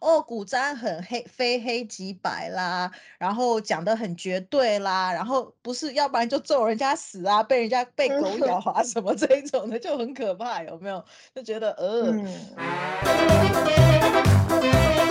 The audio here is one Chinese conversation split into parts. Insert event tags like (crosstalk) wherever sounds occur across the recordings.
哦，古占很黑，非黑即白啦，然后讲的很绝对啦，然后不是，要不然就咒人家死啊，被人家被狗咬啊什么 (laughs) 这一种的就很可怕，有没有？就觉得呃。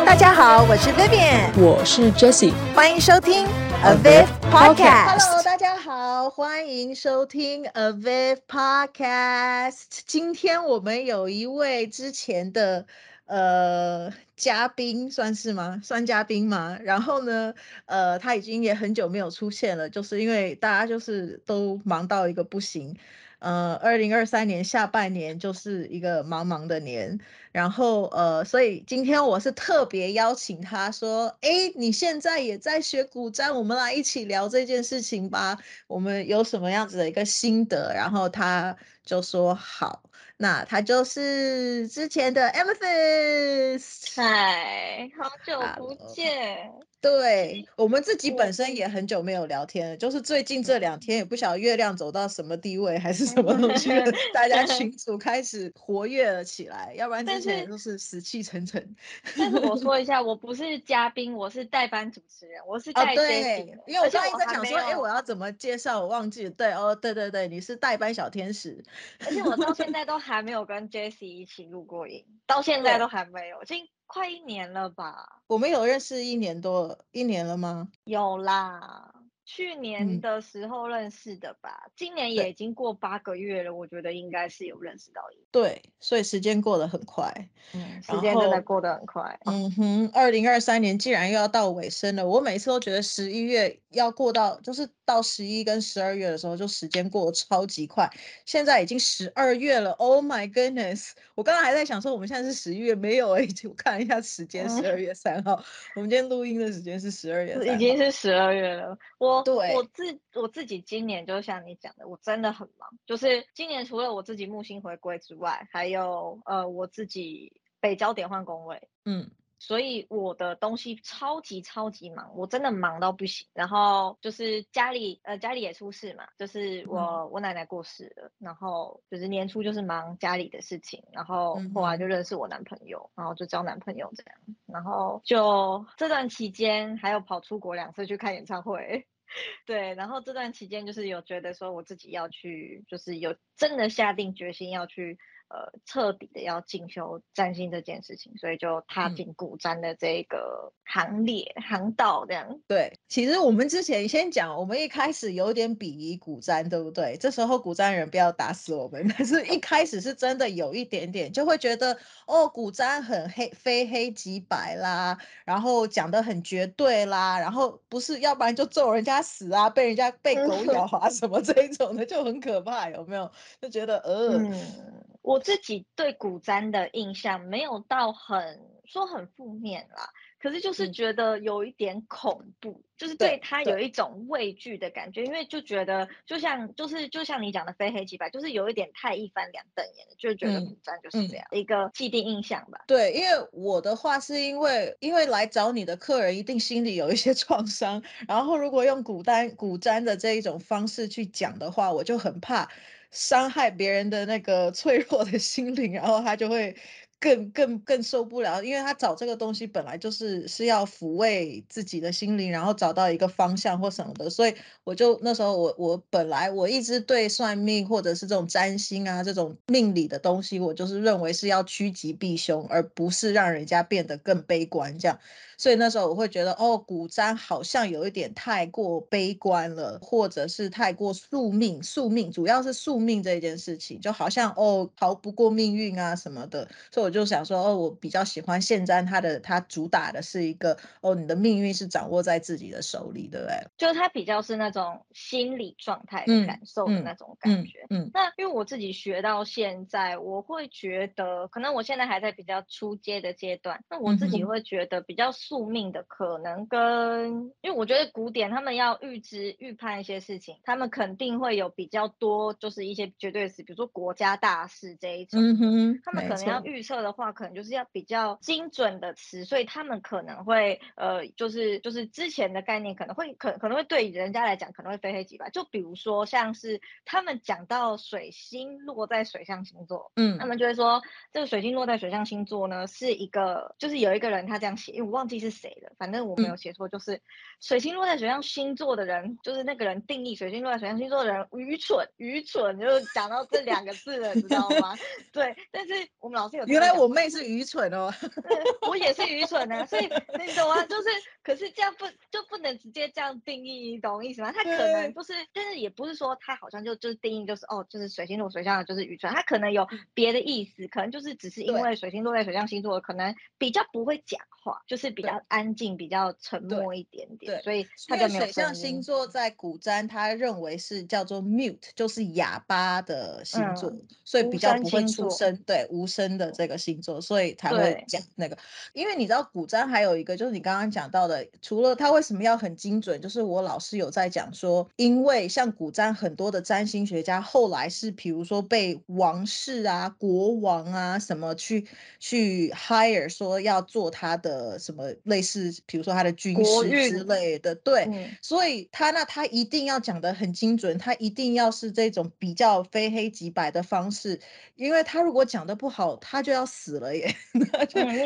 大家好，我是 Vivian，我是 Jessie，欢迎收听 avivPodcast。Hello，大家好，欢迎收听 avivPodcast。今天我们有一位之前的。呃，嘉宾算是吗？算嘉宾吗？然后呢，呃，他已经也很久没有出现了，就是因为大家就是都忙到一个不行。呃，二零二三年下半年就是一个忙忙的年，然后呃，所以今天我是特别邀请他说，哎，你现在也在学古占，我们来一起聊这件事情吧。我们有什么样子的一个心得？然后他就说好。那他就是之前的 Amethyst，嗨，好久不见。对，我们自己本身也很久没有聊天了，就是最近这两天也不晓得月亮走到什么地位还是什么东西，大家群 (laughs) 组开始活跃了起来，要不然之前都是死气沉沉。但是我 (laughs) 说一下，我不是嘉宾，我是代班主持人，我是代班。对，因为我刚才在想说，哎，我要怎么介绍？我忘记了。对哦，对对对，你是代班小天使。而且我到现在都还没有跟 Jessie 一起录过音，到现在都还没有，快一年了吧？我们有认识一年多，一年了吗？有啦。去年的时候认识的吧，嗯、今年也已经过八个月了，我觉得应该是有认识到一点。对，所以时间过得很快，嗯，时间真的过得很快。嗯哼，二零二三年既然又要到尾声了，我每次都觉得十一月要过到，就是到十一跟十二月的时候，就时间过得超级快。现在已经十二月了，Oh my goodness！我刚刚还在想说，我们现在是十一月，没有哎、欸，(laughs) 我看一下时间，十二月三号，我们今天录音的时间是十二月，已经是十二月了，我。对，我自我自己今年就像你讲的，我真的很忙。就是今年除了我自己木星回归之外，还有呃我自己北焦点换工位，嗯。所以我的东西超级超级忙，我真的忙到不行。然后就是家里呃家里也出事嘛，就是我、嗯、我奶奶过世了，然后就是年初就是忙家里的事情，然后后来就认识我男朋友，然后就交男朋友这样，然后就这段期间还有跑出国两次去看演唱会，(laughs) 对，然后这段期间就是有觉得说我自己要去，就是有真的下定决心要去。呃，彻底的要进修占星这件事情，所以就踏进古占的这个行列、嗯、航道这样。对，其实我们之前先讲，我们一开始有点鄙夷古占，对不对？这时候古占人不要打死我们，(laughs) 但是一开始是真的有一点点，就会觉得哦，古占很黑，非黑即白啦，然后讲的很绝对啦，然后不是，要不然就咒人家死啊，被人家被狗咬啊什么这一种的，就很可怕，有没有？就觉得呃。(laughs) 嗯我自己对古簪的印象没有到很说很负面啦，可是就是觉得有一点恐怖，嗯、就是对他有一种畏惧的感觉，因为就觉得就像就是就像你讲的非黑即白，就是有一点太一翻两瞪眼了，就觉得古占就是这样、嗯、一个既定印象吧。对，因为我的话是因为因为来找你的客人一定心里有一些 (laughs) 创伤，然后如果用古占古占的这一种方式去讲的话，我就很怕。伤害别人的那个脆弱的心灵，然后他就会更更更受不了，因为他找这个东西本来就是是要抚慰自己的心灵，然后找到一个方向或什么的，所以我就那时候我我本来我一直对算命或者是这种占星啊这种命理的东西，我就是认为是要趋吉避凶，而不是让人家变得更悲观这样。所以那时候我会觉得，哦，古占好像有一点太过悲观了，或者是太过宿命，宿命主要是宿命这一件事情，就好像哦逃不过命运啊什么的。所以我就想说，哦，我比较喜欢现占，它的它主打的是一个，哦，你的命运是掌握在自己的手里，对不对？就它比较是那种心理状态的感受的那种感觉。嗯，嗯，嗯，那因为我自己学到现在，我会觉得，可能我现在还在比较初阶的阶段，那我自己会觉得比较。宿命的可能跟，因为我觉得古典他们要预知预判一些事情，他们肯定会有比较多，就是一些绝对是，比如说国家大事这一种，嗯哼，他们可能要预测测的话，可能就是要比较精准的词，所以他们可能会呃，就是就是之前的概念可能会可可能会对人家来讲可能会非黑即白。就比如说像是他们讲到水星落在水象星座，嗯，他们就会说这个水星落在水象星座呢是一个，就是有一个人他这样写，因为我忘记是谁了，反正我没有写错，就是水星落在水象星座的人，就是那个人定义水星落在水象星座的人愚蠢愚蠢，就是讲到这两个字了，你知道吗？(laughs) 对，但是我们老师有原来我妹是愚蠢哦，(laughs) 我也是愚蠢的，所以你懂吗？就是可是这样不就不能直接这样定义，你懂意思吗？他可能不是，但是也不是说他好像就就是定义就是哦，就是水星落水象的就是愚蠢，他可能有别的意思，可能就是只是因为水星落在水象星座，可能比较不会讲话，就是比较安静，比较沉默一点点，所以他就没有。水象星座在古占他认为是叫做 mute，就是哑巴的星座，嗯、所以比较不会出声，对，无声的这个星座，所以才会讲那个。因为你知道古占还有一个就是你刚刚讲到的，除了他为什么要很精准，就是我老师有在讲说，因为像古占很多的占星学家后来是比如说被王室啊、国王啊什么去去 hire 说要做他的什么类似，比如说他的军事之类的，对，嗯、所以他那他一定要讲得很精准，他一定要是这种比较非黑即白的方式，因为他如果讲得不好，他就要死了耶。(laughs)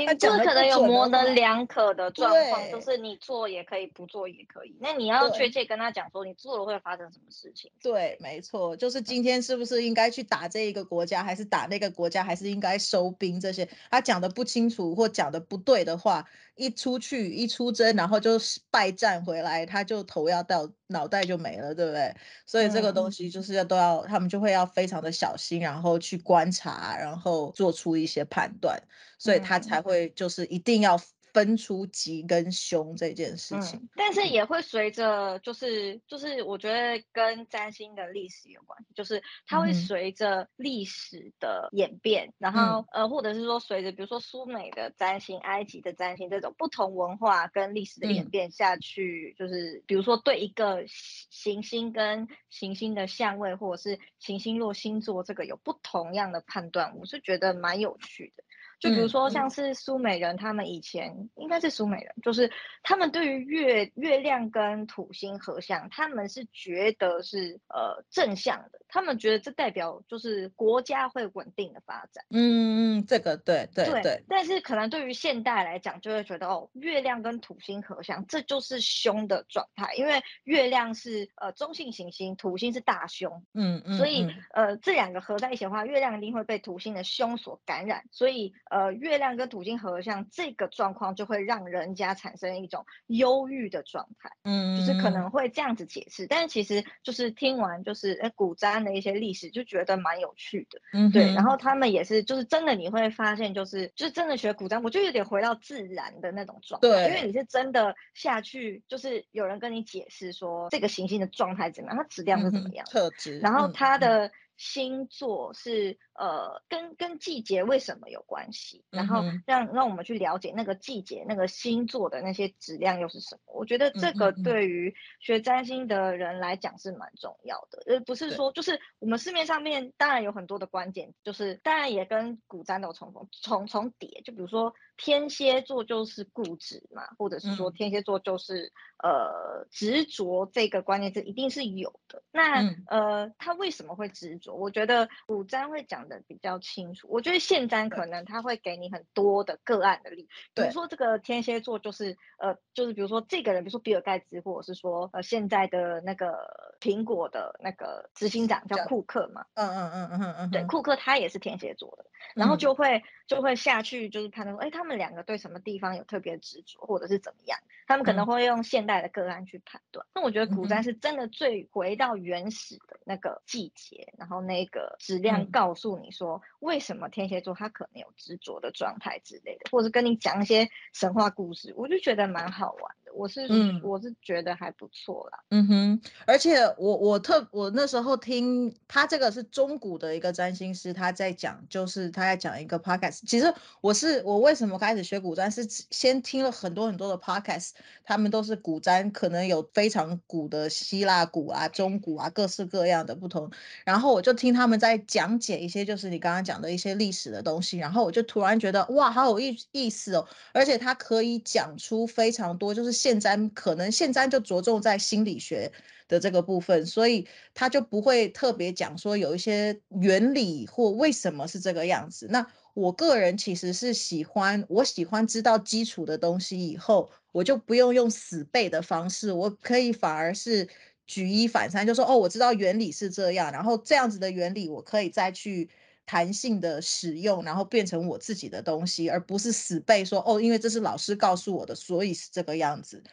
他就可能有模棱两可的状况，就是你做也可以，不做也可以。那你要确切跟他讲说，你做了会发生什么事情？对，没错，就是今天是不是应该去打这一个国家，还是打那个国家，还是应该收兵？这些他讲的不清楚或讲的不对的话，一出去一出征，然后就败战回来，他就头要掉，脑袋就没了，对不对？所以这个东西就是要都要，他们就会要非常的小心，然后去观察，然后做出一些判断，所以他才会就是一定要。分出吉跟凶这件事情，嗯，但是也会随着，就是就是，我觉得跟占星的历史有关系，就是它会随着历史的演变，嗯、然后呃，或者是说随着，比如说苏美的占星、埃及的占星这种不同文化跟历史的演变下去，嗯、就是比如说对一个行星跟行星的相位，或者是行星落星座这个有不同样的判断，我是觉得蛮有趣的。就比如说，像是苏美人，他们以前应该是苏美人，就是他们对于月月亮跟土星合相，他们是觉得是呃正向的，他们觉得这代表就是国家会稳定的发展。嗯嗯，这个对对对，对。但是可能对于现代来讲，就会觉得哦，月亮跟土星合相，这就是凶的状态，因为月亮是呃中性行星，土星是大凶。嗯嗯。所以呃这两个合在一起的话，月亮一定会被土星的凶所感染，所以。呃，月亮跟土星合相，这个状况就会让人家产生一种忧郁的状态，嗯，就是可能会这样子解释。但是其实就是听完就是哎古占的一些历史，就觉得蛮有趣的，嗯，对。然后他们也是，就是真的你会发现，就是就是真的学古占，我就有点回到自然的那种状态，对，因为你是真的下去，就是有人跟你解释说这个行星的状态怎么样，它质量是怎么样，特质，然后它的。星座是呃跟跟季节为什么有关系？然后让让我们去了解那个季节那个星座的那些质量又是什么？我觉得这个对于学占星的人来讲是蛮重要的。呃，不是说就是我们市面上面当然有很多的观点，就是当然也跟古占都重逢重重叠。就比如说天蝎座就是固执嘛，或者是说天蝎座就是呃执着，这个关键字一定是有的。那呃他为什么会执着？我觉得古占会讲的比较清楚，我觉得现占可能他会给你很多的个案的例子，比如说这个天蝎座就是呃，就是比如说这个人，比如说比尔盖茨，或者是说呃现在的那个苹果的那个执行长叫库克嘛，嗯嗯嗯嗯嗯嗯，对，库克他也是天蝎座的，然后就。会就会下去就是判断说，哎，他们两个对什么地方有特别执着，或者是怎么样，他们可能会用现代的个案去判断。那我觉得古占是真的最回到原始的那个季节，然后。那个质量。告诉你说，为什么天蝎座他可能有执着的状态之类的，或者跟你讲一些神话故事，我就觉得蛮好玩。我是嗯，我是觉得还不错啦。嗯哼，而且我我特我那时候听他这个是中古的一个占星师，他在讲，就是他在讲一个 podcast。其实我是我为什么开始学古占，是先听了很多很多的 podcast，他们都是古占，可能有非常古的希腊古啊、中古啊，各式各样的不同。然后我就听他们在讲解一些，就是你刚刚讲的一些历史的东西，然后我就突然觉得哇，好有意意思哦，而且他可以讲出非常多，就是现在可能现在就着重在心理学的这个部分，所以他就不会特别讲说有一些原理或为什么是这个样子。那我个人其实是喜欢，我喜欢知道基础的东西以后，我就不用用死背的方式，我可以反而是举一反三，就说哦，我知道原理是这样，然后这样子的原理我可以再去。弹性的使用，然后变成我自己的东西，而不是死背说哦，因为这是老师告诉我的，所以是这个样子。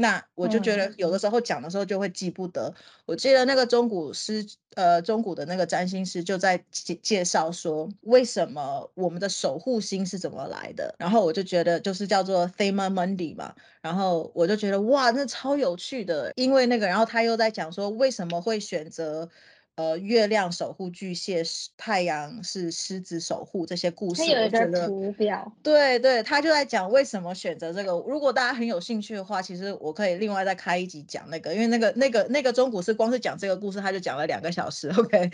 那我就觉得有的时候讲的时候就会记不得。嗯、我记得那个中古师，呃，中古的那个占星师就在介介绍说，为什么我们的守护星是怎么来的。然后我就觉得就是叫做 Thema Mundi 嘛。然后我就觉得哇，那超有趣的，因为那个，然后他又在讲说为什么会选择。呃，月亮守护巨蟹，太阳是狮子守护这些故事，它有一个图表。对对，他就在讲为什么选择这个。如果大家很有兴趣的话，其实我可以另外再开一集讲那个，因为那个那个那个中古是光是讲这个故事，他就讲了两个小时。(laughs) OK，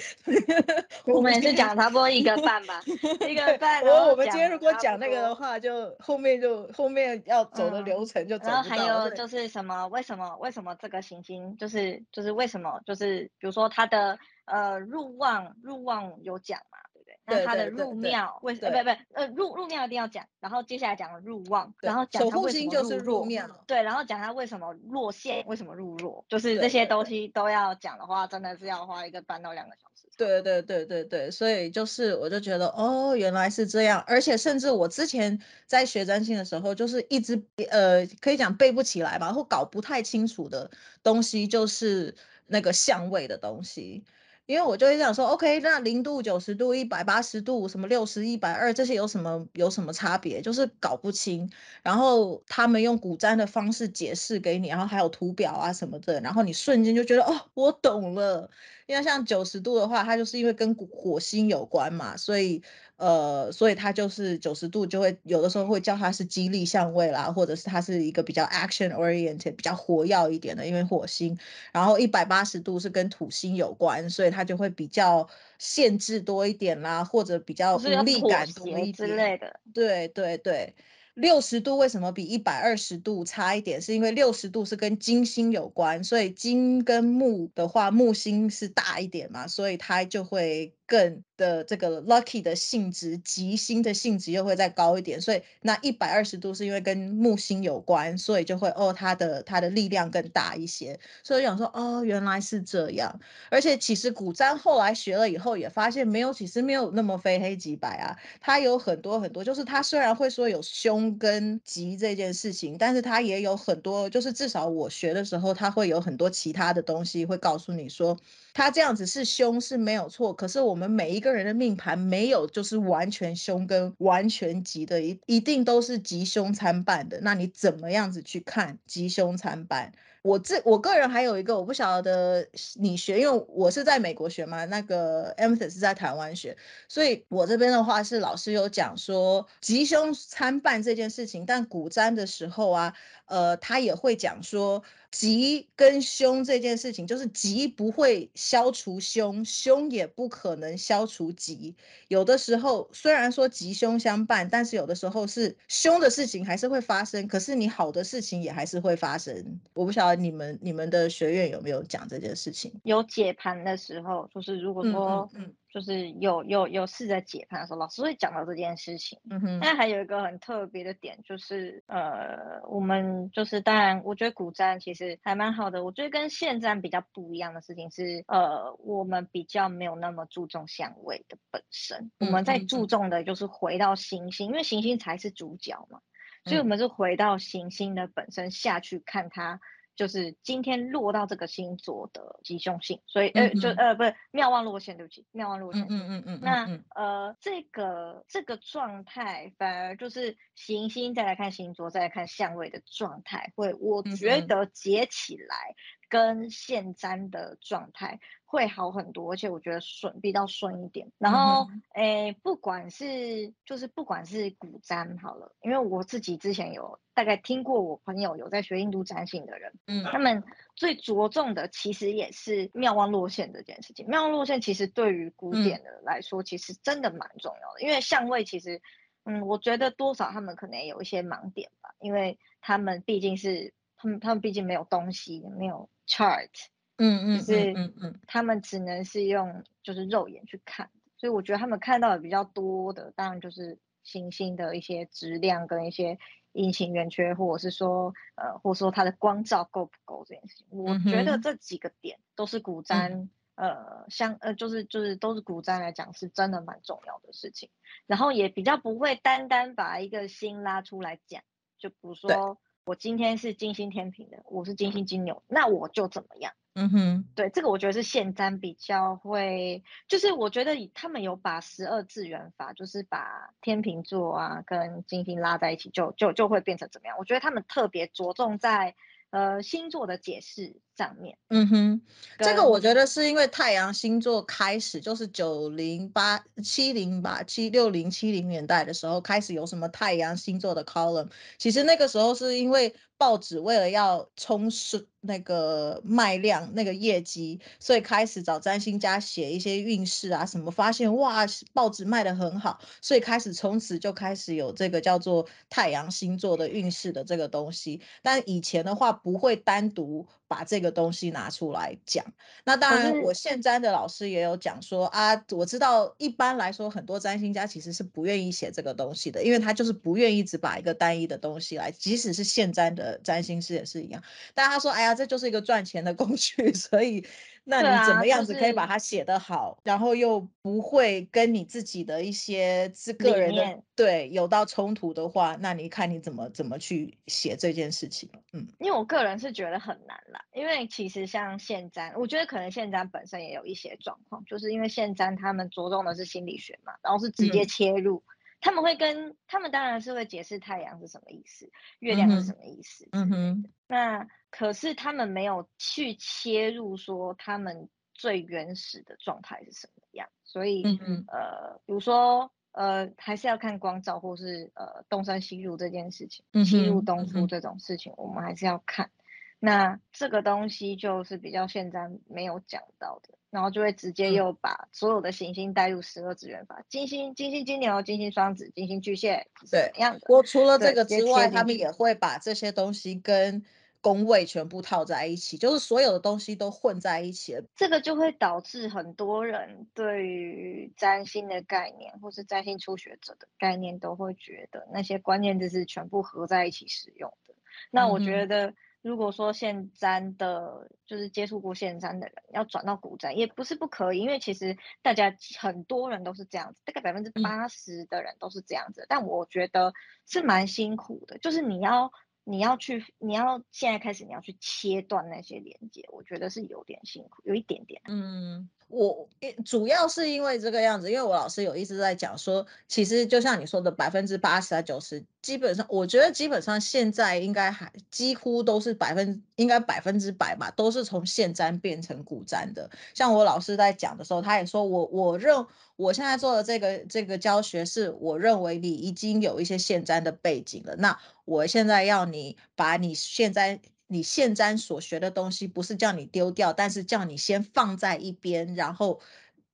(laughs) 我们也是讲差不多一个半吧，(laughs) 一个半。我我们今天如果讲那个的话，就后面就后面要走的流程就走然后还有就是什么？为什么为什么这个行星就是就是为什么就是比如说它的。呃，入望入望有讲嘛，对不对？那他的入庙为什么？不不呃，入入庙一定要讲，然后接下来讲入望，然后讲他为什么入弱，对，然后讲他为什么落线，为什么入弱，就是这些东西都要讲的话，真的是要花一个半到两个小时。对对对对对，所以就是我就觉得哦，原来是这样，而且甚至我之前在学占星的时候，就是一直呃，可以讲背不起来吧，或搞不太清楚的东西，就是那个相位的东西。因为我就会想说，OK，那零度、九十度、一百八十度，什么六十、一百二，这些有什么有什么差别？就是搞不清。然后他们用古占的方式解释给你，然后还有图表啊什么的，然后你瞬间就觉得，哦，我懂了。因为像九十度的话，它就是因为跟火星有关嘛，所以。呃，所以它就是九十度，就会有的时候会叫它是激励相位啦，或者是它是一个比较 action oriented，比较活跃一点的，因为火星。然后一百八十度是跟土星有关，所以它就会比较限制多一点啦，或者比较无力感多一点之类的。对对对。六十度为什么比一百二十度差一点？是因为六十度是跟金星有关，所以金跟木的话，木星是大一点嘛，所以它就会更的这个 lucky 的性质，吉星的性质又会再高一点。所以那一百二十度是因为跟木星有关，所以就会哦，它的它的力量更大一些。所以想说哦，原来是这样。而且其实古占后来学了以后也发现没有，其实没有那么非黑即白啊，它有很多很多，就是它虽然会说有凶。跟吉这件事情，但是它也有很多，就是至少我学的时候，它会有很多其他的东西会告诉你说，它这样子是凶是没有错。可是我我们每一个人的命盘没有就是完全凶跟完全吉的，一一定都是吉凶参半的。那你怎么样子去看吉凶参半？我这我个人还有一个我不晓得你学，因为我是在美国学嘛，那个 Amethyst 是在台湾学，所以我这边的话是老师有讲说吉凶参半这件事情，但古占的时候啊，呃，他也会讲说。吉跟凶这件事情，就是吉不会消除凶，凶也不可能消除吉。有的时候虽然说吉凶相伴，但是有的时候是凶的事情还是会发生，可是你好的事情也还是会发生。我不晓得你们你们的学院有没有讲这件事情？有解盘的时候，就是如果说嗯。嗯嗯就是有有有试着解盘的时候，老师会讲到这件事情。嗯哼。但还有一个很特别的点，就是呃，我们就是当然，我觉得古占其实还蛮好的。我觉得跟现占比较不一样的事情是，呃，我们比较没有那么注重相位的本身，我们在注重的就是回到行星，因为行星才是主角嘛。所以我们是回到行星的本身下去看它就是今天落到这个星座的吉凶性，所以呃就呃不是妙望落陷，对不起，妙望落陷。嗯嗯嗯。那呃这个这个状态反而就是行星再来看星座，再来看相位的状态，会我觉得结起来跟现占的状态会好很多，而且我觉得顺比较顺一点。然后诶不管是就是不管是古占好了，因为我自己之前有大概听过我朋友有在学印度占星的人。嗯，他们最着重的其实也是妙望落陷这件事情。妙望落陷其实对于古典的来说，其实真的蛮重要的，嗯、因为相位其实，嗯，我觉得多少他们可能也有一些盲点吧，因为他们毕竟是他们他们毕竟没有东西，没有 chart，嗯嗯，就是嗯嗯，他们只能是用就是肉眼去看，所以我觉得他们看到的比较多的，当然就是行星的一些质量跟一些。阴晴圆缺，或者是说，呃，或者说它的光照够不够这件事情，我觉得这几个点都是古占，嗯、呃，相呃，就是就是都是古占来讲是真的蛮重要的事情，然后也比较不会单单把一个星拉出来讲，就比如说我今天是金星天平的，我是金星金牛，那我就怎么样。嗯哼，对，这个我觉得是现占比较会，就是我觉得他们有把十二次元法，就是把天秤座啊跟金星拉在一起就，就就就会变成怎么样？我觉得他们特别着重在。呃，星座的解释上面，嗯哼，这个我觉得是因为太阳星座开始就是九零八七零吧，七六零七零年代的时候开始有什么太阳星座的 column，其实那个时候是因为报纸为了要充实那个卖量、那个业绩，所以开始找占星家写一些运势啊什么，发现哇，报纸卖得很好，所以开始从此就开始有这个叫做太阳星座的运势的这个东西，但以前的话。不会单独把这个东西拿出来讲。那当然，我现占的老师也有讲说啊，我知道一般来说很多占星家其实是不愿意写这个东西的，因为他就是不愿意只把一个单一的东西来，即使是现占的占星师也是一样。但他说，哎呀，这就是一个赚钱的工具，(laughs) 所以。那你怎么样子可以把它写得好，啊就是，然后又不会跟你自己的一些自个人的对有到冲突的话，那你看你怎么怎么去写这件事情？嗯，因为我个人是觉得很难啦，因为其实像现占，我觉得可能现占本身也有一些状况，就是因为现占他们着重的是心理学嘛，然后是直接切入，嗯、他们会跟他们当然是会解释太阳是什么意思，月亮是什么意思，嗯哼，那。可是他们没有去切入说他们最原始的状态是什么样，所以嗯嗯呃，比如说呃，还是要看光照或是呃东山西入这件事情，西入东出这种事情，我们还是要看。那这个东西就是比较现在没有讲到的，然后就会直接又把所有的行星带入十二支元法，金星、金星金牛、金星双子、金星巨蟹，对，样的。我除了这个之外，他们也会把这些东西跟。宫位全部套在一起，就是所有的东西都混在一起了，这个就会导致很多人对于占星的概念，或是占星初学者的概念，都会觉得那些关键字是全部合在一起使用的。那我觉得，如果说现占的，就是接触过现占的人，要转到古占也不是不可以，因为其实大家很多人都是这样子，大概百分之八十的人都是这样子，但我觉得是蛮辛苦的，就是你要。你要去，你要现在开始，你要去切断那些连接，我觉得是有点辛苦，有一点点。嗯，我主要是因为这个样子，因为我老师有一直在讲说，其实就像你说的，百分之八十啊九十，基本上我觉得基本上现在应该还几乎都是百分，应该百分之百吧，都是从现占变成古占的。像我老师在讲的时候，他也说我我认我现在做的这个这个教学是，我认为你已经有一些现占的背景了，那。我现在要你把你现在你现在所学的东西，不是叫你丢掉，但是叫你先放在一边，然后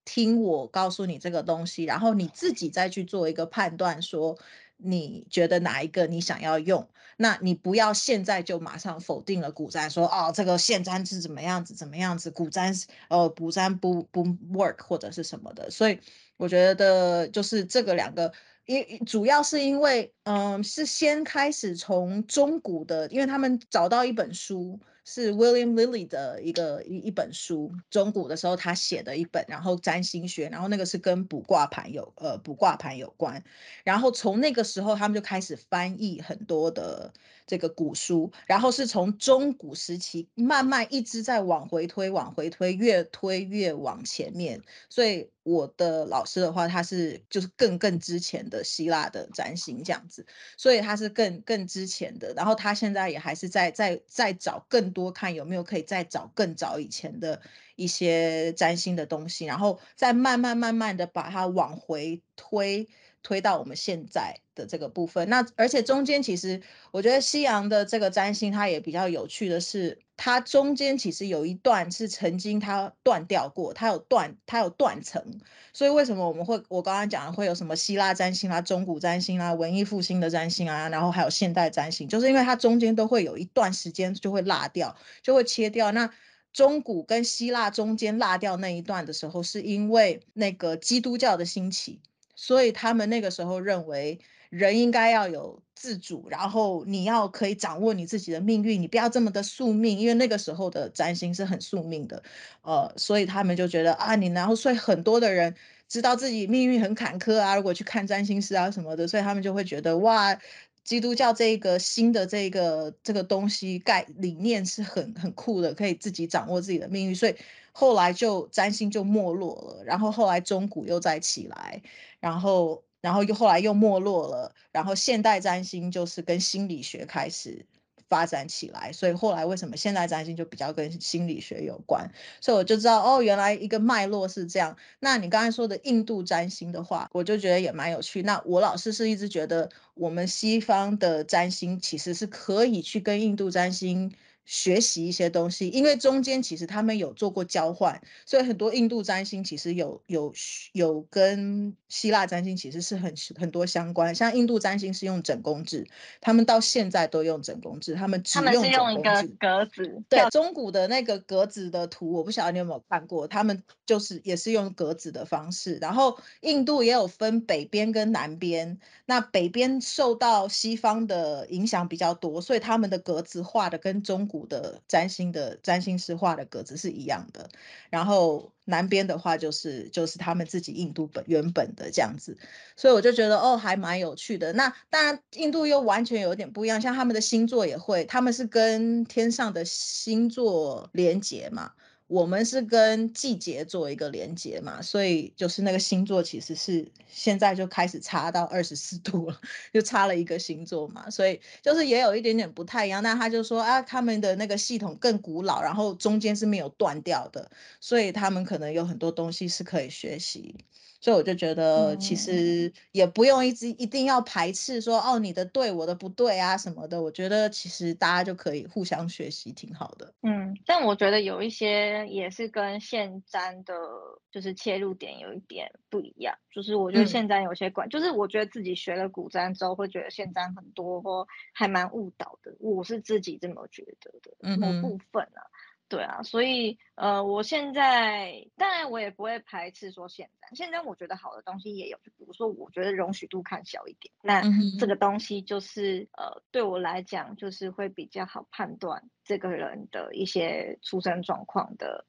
听我告诉你这个东西，然后你自己再去做一个判断，说你觉得哪一个你想要用。那你不要现在就马上否定了古占，说哦这个现占是怎么样子怎么样子，古占呃古占不不 work 或者是什么的。所以我觉得就是这个两个。因主要是因为，嗯，是先开始从中古的，因为他们找到一本书，是 William Lilly 的一个一一本书，中古的时候他写的一本，然后占星学，然后那个是跟卜卦盘有呃卜卦盘有关，然后从那个时候他们就开始翻译很多的这个古书，然后是从中古时期慢慢一直在往回推，往回推，越推越往前面，所以。我的老师的话，他是就是更更之前的希腊的占星这样子，所以他是更更之前的。然后他现在也还是在在在找更多，看有没有可以再找更早以前的一些占星的东西，然后再慢慢慢慢的把它往回推。推到我们现在的这个部分，那而且中间其实我觉得西洋的这个占星它也比较有趣的是，它中间其实有一段是曾经它断掉过，它有断它有断层，所以为什么我们会我刚刚讲的会有什么希腊占星啊、中古占星啊、文艺复兴的占星啊，然后还有现代占星，就是因为它中间都会有一段时间就会落掉，就会切掉。那中古跟希腊中间落掉那一段的时候，是因为那个基督教的兴起。所以他们那个时候认为人应该要有自主，然后你要可以掌握你自己的命运，你不要这么的宿命，因为那个时候的占星是很宿命的，呃，所以他们就觉得啊，你然后所以很多的人知道自己命运很坎坷啊，如果去看占星师啊什么的，所以他们就会觉得哇，基督教这个新的这个这个东西概理念是很很酷的，可以自己掌握自己的命运，所以。后来就占星就没落了，然后后来中古又再起来，然后然后又后来又没落了，然后现代占星就是跟心理学开始发展起来，所以后来为什么现代占星就比较跟心理学有关？所以我就知道哦，原来一个脉络是这样。那你刚才说的印度占星的话，我就觉得也蛮有趣。那我老师是一直觉得我们西方的占星其实是可以去跟印度占星。学习一些东西，因为中间其实他们有做过交换，所以很多印度占星其实有有有跟希腊占星其实是很很多相关。像印度占星是用整宫制，他们到现在都用整宫制，他们只用一个格子。对，中古的那个格子的图，我不晓得你有没有看过，他们就是也是用格子的方式。然后印度也有分北边跟南边，那北边受到西方的影响比较多，所以他们的格子画的跟中古的占星的占星师画的格子是一样的，然后南边的话就是就是他们自己印度本原本的这样子，所以我就觉得哦还蛮有趣的。那当然印度又完全有点不一样，像他们的星座也会，他们是跟天上的星座连接嘛。我们是跟季节做一个连接嘛，所以就是那个星座其实是现在就开始差到二十四度了，(laughs) 就差了一个星座嘛，所以就是也有一点点不太一样。那他就说啊，他们的那个系统更古老，然后中间是没有断掉的，所以他们可能有很多东西是可以学习。所以我就觉得，其实也不用一直一定要排斥说，哦，你的对，我的不对啊什么的。我觉得其实大家就可以互相学习，挺好的。嗯，但我觉得有一些也是跟现粘的，就是切入点有一点不一样。就是我觉得现粘有些管，嗯、就是我觉得自己学了古簪之后，会觉得现粘很多或还蛮误导的。我是自己这么觉得的，某部分啊。嗯对啊，所以呃，我现在当然我也不会排斥说现在，现在我觉得好的东西也有，就比如说我觉得容许度看小一点，那这个东西就是呃，对我来讲就是会比较好判断这个人的一些出生状况的，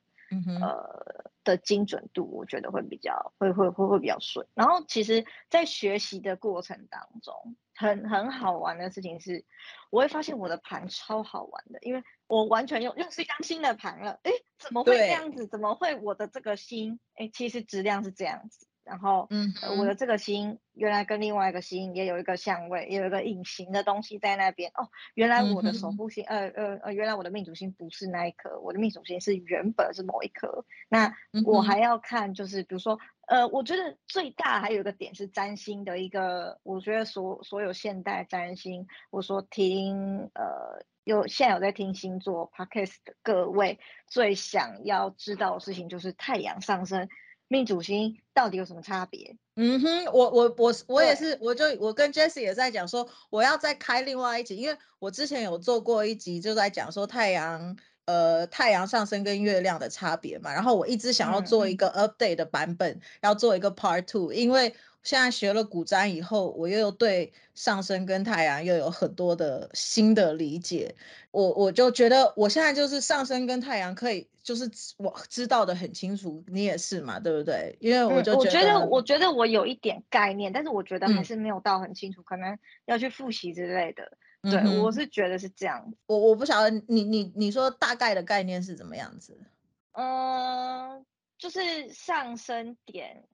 呃的精准度，我觉得会比较会会会会比较顺。然后其实，在学习的过程当中。很很好玩的事情是，我会发现我的盘超好玩的，因为我完全用用是张新的盘了，哎，怎么会这样子？怎么会我的这个心，哎，其实质量是这样子。然后，嗯、呃，我的这个心原来跟另外一个心也有一个相位，也有一个隐形的东西在那边。哦，原来我的守护星，呃呃呃，原来我的命主星不是那一颗，我的命主星是原本是某一颗。那我还要看，就是比如说，呃，我觉得最大还有一个点是占星的一个，我觉得所所有现代占星，我说听，呃，有现在有在听星座 podcast 的各位最想要知道的事情就是太阳上升。命主星到底有什么差别？嗯哼，我我我我也是，我就我跟 Jessie 也在讲说，我要再开另外一集，因为我之前有做过一集，就在讲说太阳呃太阳上升跟月亮的差别嘛，然后我一直想要做一个 update 的版本，嗯、要做一个 part two，因为现在学了古占以后，我又对上升跟太阳又有很多的新的理解。我我就觉得我现在就是上升跟太阳可以就是我知道的很清楚，你也是嘛，对不对？因为我就觉得、嗯、我觉得我觉得我有一点概念，但是我觉得还是没有到很清楚，嗯、可能要去复习之类的。对，嗯、我是觉得是这样。我我不晓得你你你说大概的概念是怎么样子？嗯，就是上升点。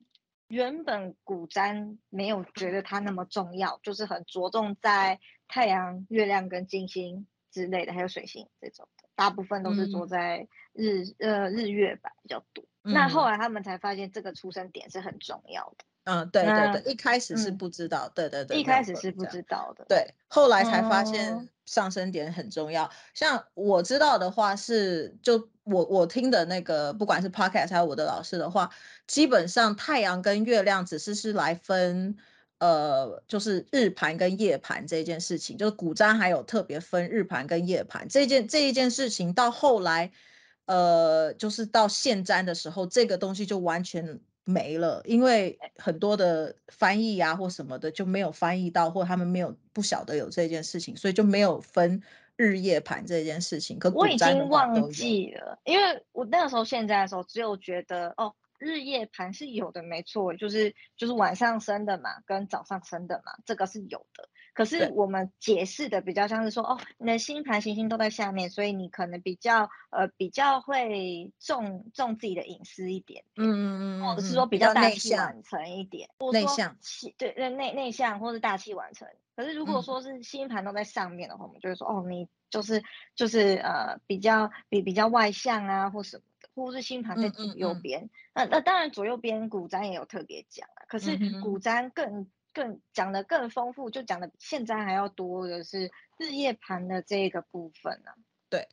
原本古占没有觉得它那么重要，就是很着重在太阳、月亮跟金星之类的，还有水星这种的，大部分都是坐在日、嗯、呃日月吧比较多。嗯、那后来他们才发现这个出生点是很重要的。嗯，对对对，一开始是不知道，嗯、对对对，一开始是不知道的，对，后来才发现上升点很重要。嗯、像我知道的话是，就我我听的那个，不管是 podcast 还有我的老师的话，基本上太阳跟月亮只是是来分，呃，就是日盘跟夜盘这件事情，就是古占还有特别分日盘跟夜盘这件这一件事情，到后来，呃，就是到现占的时候，这个东西就完全。没了，因为很多的翻译啊或什么的就没有翻译到，或他们没有不晓得有这件事情，所以就没有分日夜盘这件事情。可我已经忘记了，因为我那个时候现在的时候只有觉得哦，日夜盘是有的，没错，就是就是晚上生的嘛，跟早上生的嘛，这个是有的。可是我们解释的比较像是说，哦，你的星盘行星都在下面，所以你可能比较呃比较会重重自己的隐私一点，嗯嗯嗯，或者是说比较大器晚成一点，内向，对对内内向或是大器晚成。可是如果说是星盘都在上面的话，嗯、我们就会说，哦，你就是就是呃比较比比较外向啊，或什么的，或是星盘在左右边。嗯嗯嗯那那当然左右边古占也有特别讲啊，可是古占更。更讲的更丰富，就讲的比现在还要多的是日夜盘的这个部分呢、啊。对，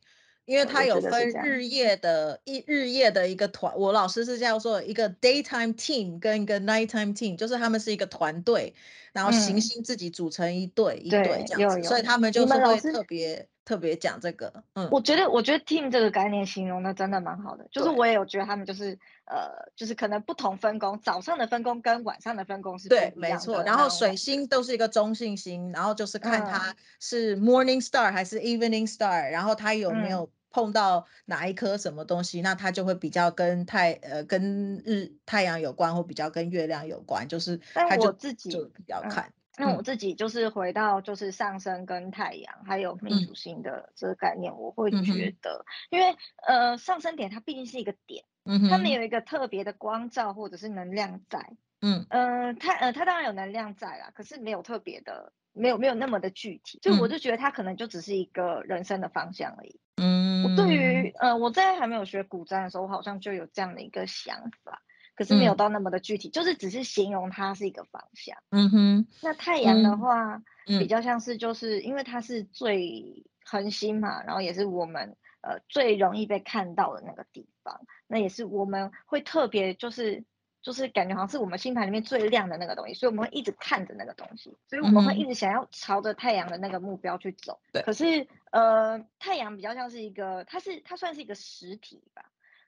因为它有分日夜的一日夜的一个团，我老师是这样说，一个 daytime team 跟一个 nighttime team，就是他们是一个团队，然后行星自己组成一队、嗯、一队这样子，所以他们就是会特别。特别讲这个，嗯，我觉得，我觉得 team 这个概念形容的真的蛮好的，就是我也有觉得他们就是，呃，就是可能不同分工，早上的分工跟晚上的分工是对，没错。然后水星都是一个中性星，然后就是看它是 morning star 还是 evening star，、嗯、然后它有没有碰到哪一颗什么东西，嗯、那它就会比较跟太呃跟日太阳有关，或比较跟月亮有关，就是它就自己就比较看。嗯那我自己就是回到就是上升跟太阳还有命主星的这个概念，我会觉得，因为呃上升点它毕竟是一个点，嗯，它没有一个特别的光照或者是能量在，嗯。呃它呃它当然有能量在啦，可是没有特别的，没有没有那么的具体，就我就觉得它可能就只是一个人生的方向而已，嗯，我对于呃我在还没有学古占的时候，我好像就有这样的一个想法。可是没有到那么的具体，嗯、就是只是形容它是一个方向。嗯哼。那太阳的话，嗯、比较像是就是因为它是最恒星嘛，然后也是我们呃最容易被看到的那个地方，那也是我们会特别就是就是感觉好像是我们星盘里面最亮的那个东西，所以我们会一直看着那个东西，所以我们会一直想要朝着太阳的那个目标去走。对、嗯。可是呃，太阳比较像是一个，它是它算是一个实体吧。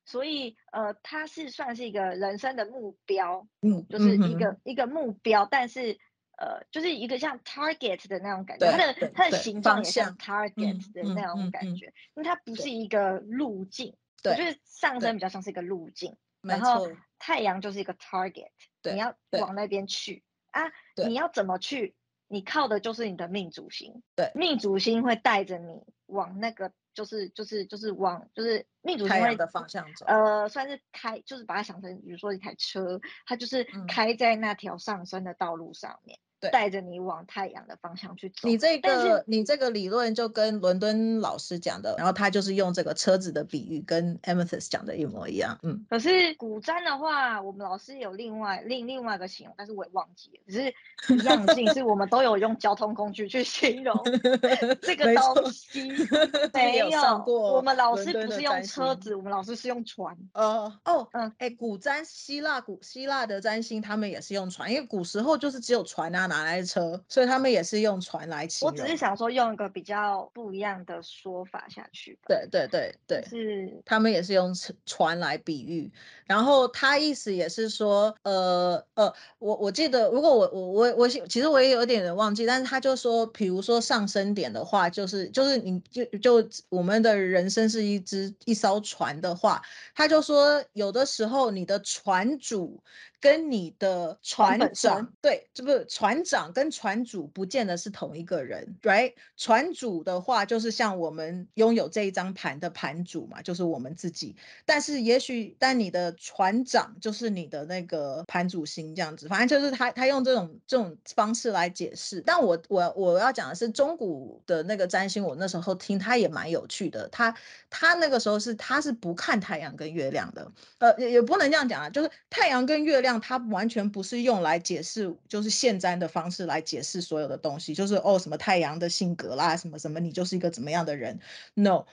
所以，呃，它是算是一个人生的目标，嗯，就是一个、嗯、一个目标，但是，呃，就是一个像 target 的那种感觉，它的它的形状也像 target 的那种感觉，因为它不是一个路径，对，就是上升比较像是一个路径，然后太阳就是一个 target，对你要往那边去啊，你要怎么去？你靠的就是你的命主星，对，命主星会带着你往那个。就是就是就是往就是命主星会的方向走，呃，算是开，就是把它想成，比如说一台车，它就是开在那条上升的道路上面。带着你往太阳的方向去走。你这个你这个理论就跟伦敦老师讲的，然后他就是用这个车子的比喻，跟 Amethyst 讲的一模一样。嗯。可是古占的话，我们老师有另外另另外一个形容，但是我也忘记了。只是一样性，(laughs) 是我们都有用交通工具去形容 (laughs) 这个东西。(laughs) 没有，我们老师不是用车子，我们老师是用船。哦哦嗯，哎，古占希腊古希腊的占星，他们也是用船，因为古时候就是只有船啊。哪来的车？所以他们也是用船来形容。我只是想说用一个比较不一样的说法下去。对对对对，是他们也是用船来比喻。然后他意思也是说，呃呃，我我记得，如果我我我我其实我也有点点忘记，但是他就说，比如说上升点的话，就是就是你就就我们的人生是一只一艘船的话，他就说有的时候你的船主。跟你的船长，对，这不是船长跟船主不见得是同一个人，right？船主的话就是像我们拥有这一张盘的盘主嘛，就是我们自己。但是也许，但你的船长就是你的那个盘主星这样子，反正就是他他用这种这种方式来解释。但我我我要讲的是中古的那个占星，我那时候听他也蛮有趣的。他他那个时候是他是不看太阳跟月亮的，呃，也也不能这样讲啊，就是太阳跟月亮。让它完全不是用来解释，就是现在的方式来解释所有的东西，就是哦什么太阳的性格啦，什么什么，你就是一个怎么样的人？No。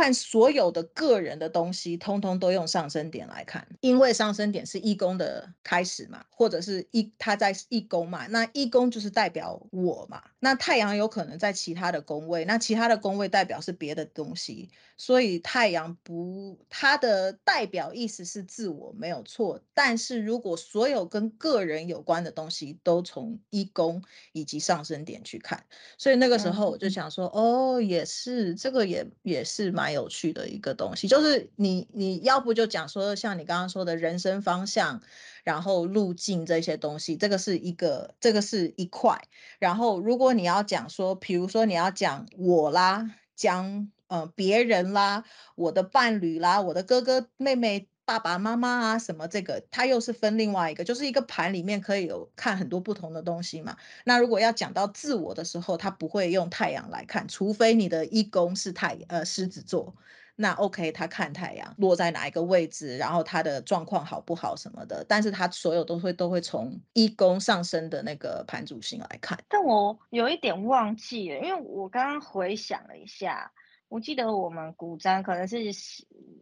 看所有的个人的东西，通通都用上升点来看，因为上升点是一宫的开始嘛，或者是一他在一宫嘛，那一宫就是代表我嘛，那太阳有可能在其他的宫位，那其他的宫位代表是别的东西，所以太阳不，它的代表意思是自我没有错，但是如果所有跟个人有关的东西都从一宫以及上升点去看，所以那个时候我就想说，嗯、哦，也是这个也也是蛮。有趣的一个东西，就是你你要不就讲说像你刚刚说的人生方向，然后路径这些东西，这个是一个，这个是一块。然后如果你要讲说，比如说你要讲我啦，讲呃别人啦，我的伴侣啦，我的哥哥妹妹。爸爸妈妈啊，什么这个，它又是分另外一个，就是一个盘里面可以有看很多不同的东西嘛。那如果要讲到自我的时候，它不会用太阳来看，除非你的一宫是太呃狮子座，那 OK，他看太阳落在哪一个位置，然后他的状况好不好什么的，但是他所有都会都会从一宫上升的那个盘主星来看。但我有一点忘记了，因为我刚刚回想了一下，我记得我们古占可能是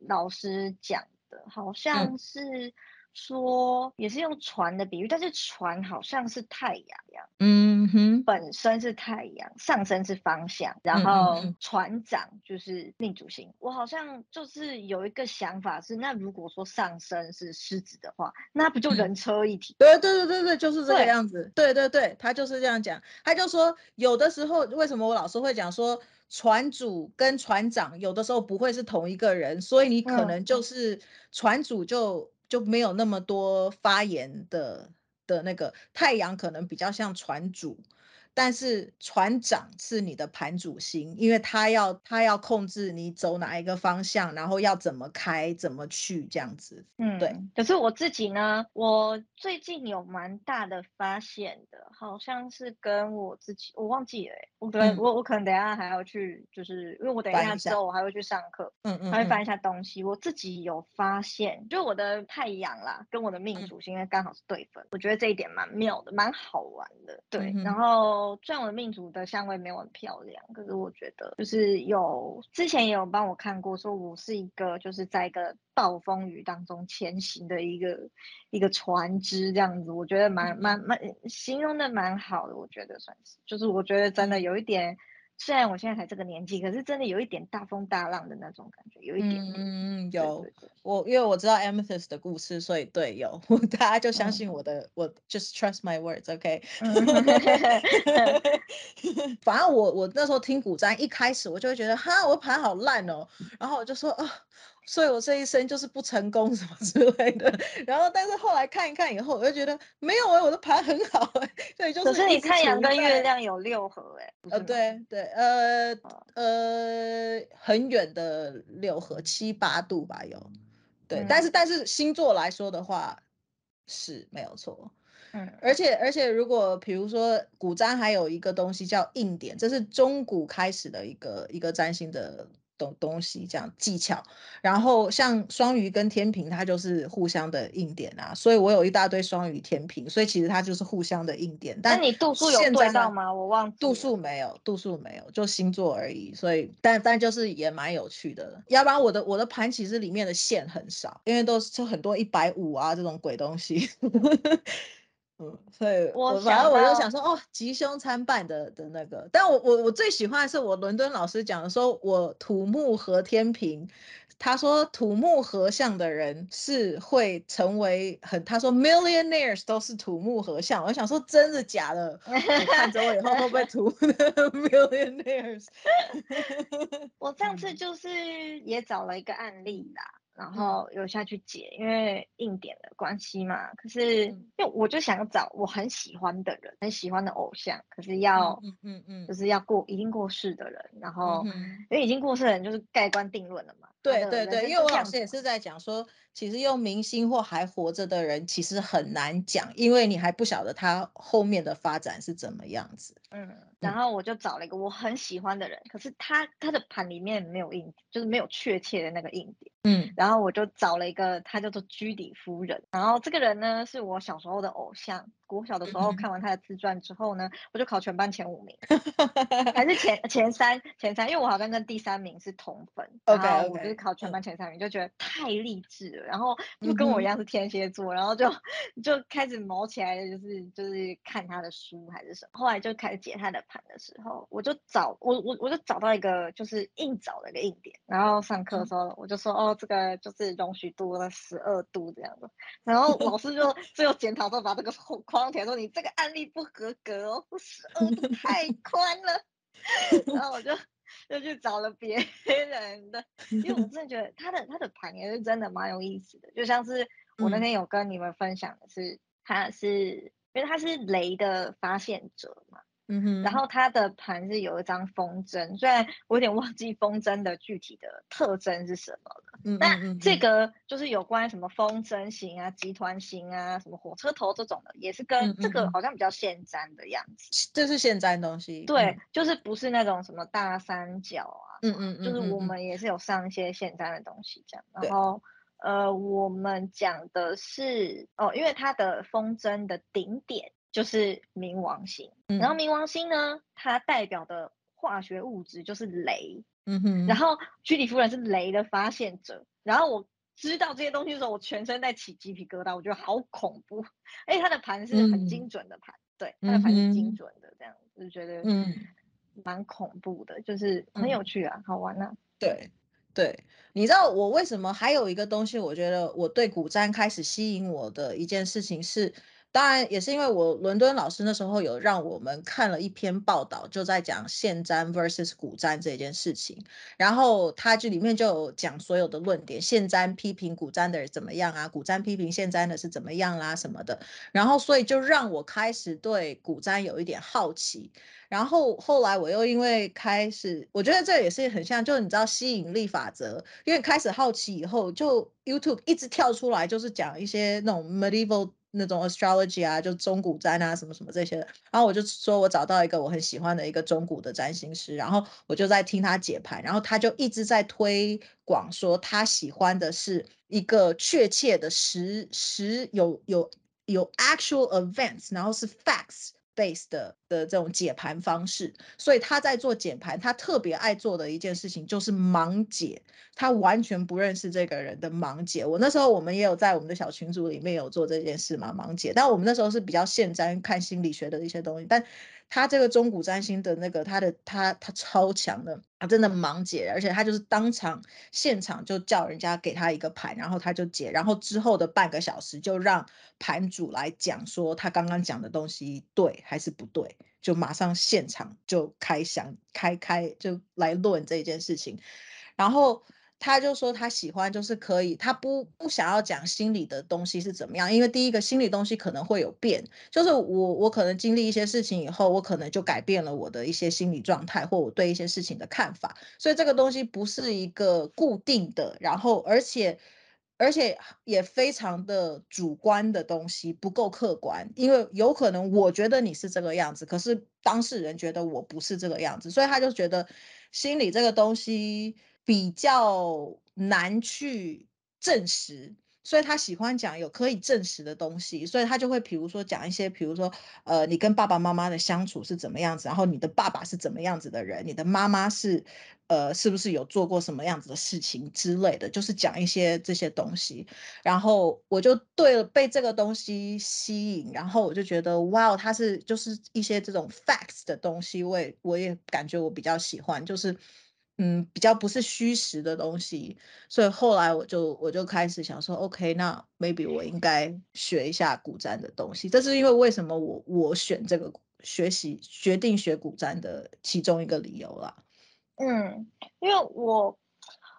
老师讲。好像是说也是用船的比喻，嗯、但是船好像是太阳一样，嗯哼，本身是太阳，上升是方向，然后船长就是命主星。我好像就是有一个想法是，那如果说上升是狮子的话，那不就人车一体？对对对对对，就是这个样子。对对对，他就是这样讲。他就说有的时候为什么我老师会讲说。船主跟船长有的时候不会是同一个人，所以你可能就是船主就就没有那么多发言的的那个，太阳可能比较像船主。但是船长是你的盘主星，因为他要他要控制你走哪一个方向，然后要怎么开怎么去这样子。嗯，对。可是我自己呢，我最近有蛮大的发现的，好像是跟我自己，我忘记了，我可能、嗯、我我可能等一下还要去，就是因为我等一下之后我还会去上课，嗯嗯，还会翻一下东西。我自己有发现，就我的太阳啦，跟我的命主星应该刚好是对分，我觉得这一点蛮妙的，蛮好玩的。对，嗯、然后。虽然我的命主的相位没有很漂亮，可是我觉得就是有之前也有帮我看过，说我是一个就是在一个暴风雨当中前行的一个一个船只这样子，我觉得蛮蛮蛮形容的蛮好的，我觉得算是，就是我觉得真的有一点。虽然我现在才这个年纪，可是真的有一点大风大浪的那种感觉，有一点。嗯，有。我因为我知道 Amethyst 的故事，所以对有，(laughs) 大家就相信我的，嗯、我 just trust my words，OK、(laughs) okay? 嗯。(laughs) 反正我我那时候听古占，一开始我就会觉得哈，我的盘好烂哦，然后我就说啊。所以我这一生就是不成功 (laughs) 什么之类的，然后但是后来看一看以后，我就觉得没有哎、欸，我的盘很好哎、欸，对，就是。可是你太阳跟月亮有六合哎、欸。呃，对对，呃呃，很远的六合七八度吧有，对，嗯、但是但是星座来说的话是没有错，嗯，而且而且如果比如说古占还有一个东西叫硬点，这是中古开始的一个一个占星的。东东西这样技巧，然后像双鱼跟天平，它就是互相的硬点啊，所以我有一大堆双鱼天平，所以其实它就是互相的硬点。但你度数有对到吗？我忘度数没有，度数没有，就星座而已。所以，但但就是也蛮有趣的。要不然我的我的盘其实里面的线很少，因为都是就很多一百五啊这种鬼东西。嗯，所以我反正我就想说，哦，吉凶参半的的那个，但我我我最喜欢的是我伦敦老师讲的，说我土木合天平，他说土木合相的人是会成为很，他说 millionaires 都是土木合相，我想说真的假的？我看着我以后会不会土 (laughs) millionaires？我上次 (laughs) 就是也找了一个案例啦。然后有下去解，因为硬点的关系嘛。可是因为我就想找我很喜欢的人，很喜欢的偶像，可是要嗯嗯嗯，就是要过已经过世的人。然后因为已经过世的人就是盖棺定论了嘛。对对对，因为我老师也是在讲说，其实用明星或还活着的人其实很难讲，因为你还不晓得他后面的发展是怎么样子。嗯，然后我就找了一个我很喜欢的人，可是他他的盘里面没有硬，就是没有确切的那个硬点。嗯，然后我就找了一个，他叫做居里夫人。然后这个人呢，是我小时候的偶像。国小的时候看完他的自传之后呢，我就考全班前五名，(laughs) 还是前前三前三，因为我好像跟第三名是同分。OK，我就是考全班前三名，就觉得太励志了。然后就跟我一样是天蝎座，然后就就开始毛起来的，就是就是看他的书还是什么。后来就开始解他的盘的时候，我就找我我我就找到一个就是硬找的一个硬点。然后上课的时候我就说哦，这个就是容许度的十二度这样的。然后老师就最后检讨之后把这个 (laughs) 后框填说你这个案例不合格哦，十二度太 (laughs) 宽了。然后我就就去找了别人的，因为我真的觉得他的他的盘也是真的蛮有意思的，就像是我那天有跟你们分享的是，他是因为他是雷的发现者嘛。嗯哼，然后它的盘是有一张风筝，虽然我有点忘记风筝的具体的特征是什么了。嗯，那这个就是有关什么风筝型啊、集团型啊、什么火车头这种的，也是跟这个好像比较现粘的样子。这是现粘东西。对，嗯、就是不是那种什么大三角啊。嗯嗯，就是我们也是有上一些现粘的东西这样。然后呃，我们讲的是哦，因为它的风筝的顶点。就是冥王星，嗯、然后冥王星呢，它代表的化学物质就是镭，嗯哼，然后居里夫人是镭的发现者，然后我知道这些东西的时候，我全身在起鸡皮疙瘩，我觉得好恐怖，哎，它的盘是很精准的盘，嗯、对，它的盘是精准的，这样就觉得嗯，蛮恐怖的，就是很有趣啊，嗯、好玩啊，对对，你知道我为什么还有一个东西，我觉得我对古占开始吸引我的一件事情是。当然也是因为我伦敦老师那时候有让我们看了一篇报道，就在讲现占 versus 古占这件事情，然后他这里面就有讲所有的论点，现占批评古占的人怎么样啊，古占批评现占的是怎么样啦、啊、什么的，然后所以就让我开始对古占有一点好奇，然后后来我又因为开始，我觉得这也是很像，就是你知道吸引力法则，因为开始好奇以后，就 YouTube 一直跳出来，就是讲一些那种 medieval。那种 astrology 啊，就中古占啊，什么什么这些的。然后我就说，我找到一个我很喜欢的一个中古的占星师，然后我就在听他解盘，然后他就一直在推广说他喜欢的是一个确切的实实有有有 actual events，然后是 facts。Base 的的这种解盘方式，所以他在做解盘，他特别爱做的一件事情就是盲解，他完全不认识这个人的盲解。我那时候我们也有在我们的小群组里面有做这件事嘛，盲解。但我们那时候是比较现占看心理学的一些东西，但。他这个中古占星的那个，他的他他超强的，他真的盲解，而且他就是当场现场就叫人家给他一个盘，然后他就解，然后之后的半个小时就让盘主来讲说他刚刚讲的东西对还是不对，就马上现场就开想开开就来论这件事情，然后。他就说他喜欢，就是可以，他不不想要讲心理的东西是怎么样，因为第一个心理东西可能会有变，就是我我可能经历一些事情以后，我可能就改变了我的一些心理状态或我对一些事情的看法，所以这个东西不是一个固定的，然后而且而且也非常的主观的东西，不够客观，因为有可能我觉得你是这个样子，可是当事人觉得我不是这个样子，所以他就觉得心理这个东西。比较难去证实，所以他喜欢讲有可以证实的东西，所以他就会比如说讲一些，比如说呃，你跟爸爸妈妈的相处是怎么样子，然后你的爸爸是怎么样子的人，你的妈妈是呃，是不是有做过什么样子的事情之类的，就是讲一些这些东西。然后我就对了，被这个东西吸引，然后我就觉得哇，他是就是一些这种 facts 的东西，我也我也感觉我比较喜欢，就是。嗯，比较不是虚实的东西，所以后来我就我就开始想说，OK，那 maybe 我应该学一下古占的东西。这是因为为什么我我选这个学习决定学古占的其中一个理由啦。嗯，因为我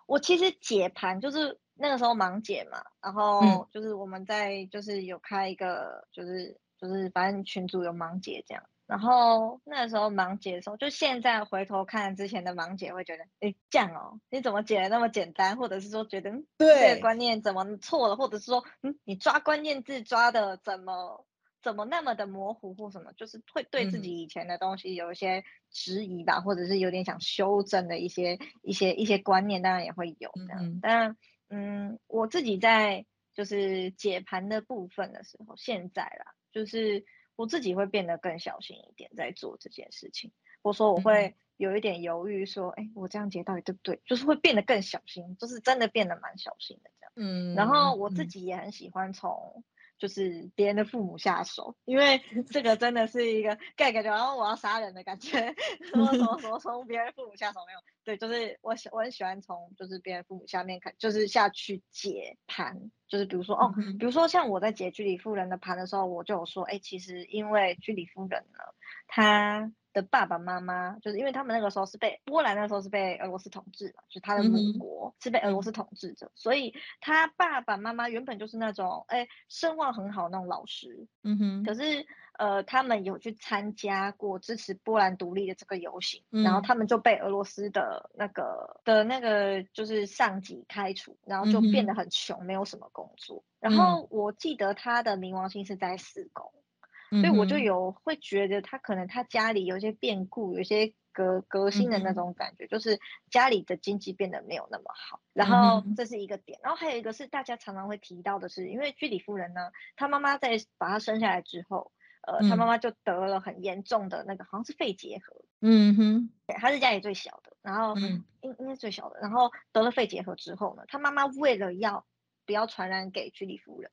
我其实解盘就是那个时候盲解嘛，然后就是我们在就是有开一个就是就是反正群组有盲解这样。然后那时候盲解的时候，就现在回头看之前的盲解，会觉得，哎，这样哦，你怎么解的那么简单？或者是说觉得，对，这个观念怎么错了？或者是说，嗯，你抓关键字抓的怎么怎么那么的模糊或什么？就是会对自己以前的东西有一些质疑吧，嗯、或者是有点想修正的一些一些一些观念，当然也会有这样。嗯、但嗯，我自己在就是解盘的部分的时候，现在啦，就是。我自己会变得更小心一点，在做这件事情。我说我会有一点犹豫，说，哎、嗯，我这样解到底对不对？就是会变得更小心，就是真的变得蛮小心的这样。嗯。然后我自己也很喜欢从就是别人的父母下手，因为这个真的是一个感觉，然后我要杀人的感觉。什么什么什么从别人父母下手没有？对，就是我喜我很喜欢从就是别人父母下面看，就是下去解盘。就是比如说哦，比如说像我在解居里夫人的盘的时候，我就有说，哎，其实因为居里夫人呢，她的爸爸妈妈，就是因为他们那个时候是被波兰那个时候是被俄罗斯统治嘛，就是他的母国是被俄罗斯统治着，所以他爸爸妈妈原本就是那种哎声望很好那种老师，嗯哼，可是。呃，他们有去参加过支持波兰独立的这个游行，嗯，然后他们就被俄罗斯的那个的那个就是上级开除，然后就变得很穷，嗯，没有什么工作。然后我记得他的冥王星是在四宫，嗯，所以我就有会觉得他可能他家里有一些变故，有一些革革新的那种感觉，嗯，就是家里的经济变得没有那么好。然后这是一个点，然后还有一个是大家常常会提到的是，因为居里夫人呢，她妈妈在把她生下来之后。呃，他妈妈就得了很严重的那个，好像是肺结核。嗯哼，对，他是家里最小的，然后应应该最小的，然后得了肺结核之后呢，他妈妈为了要不要传染给居里夫人，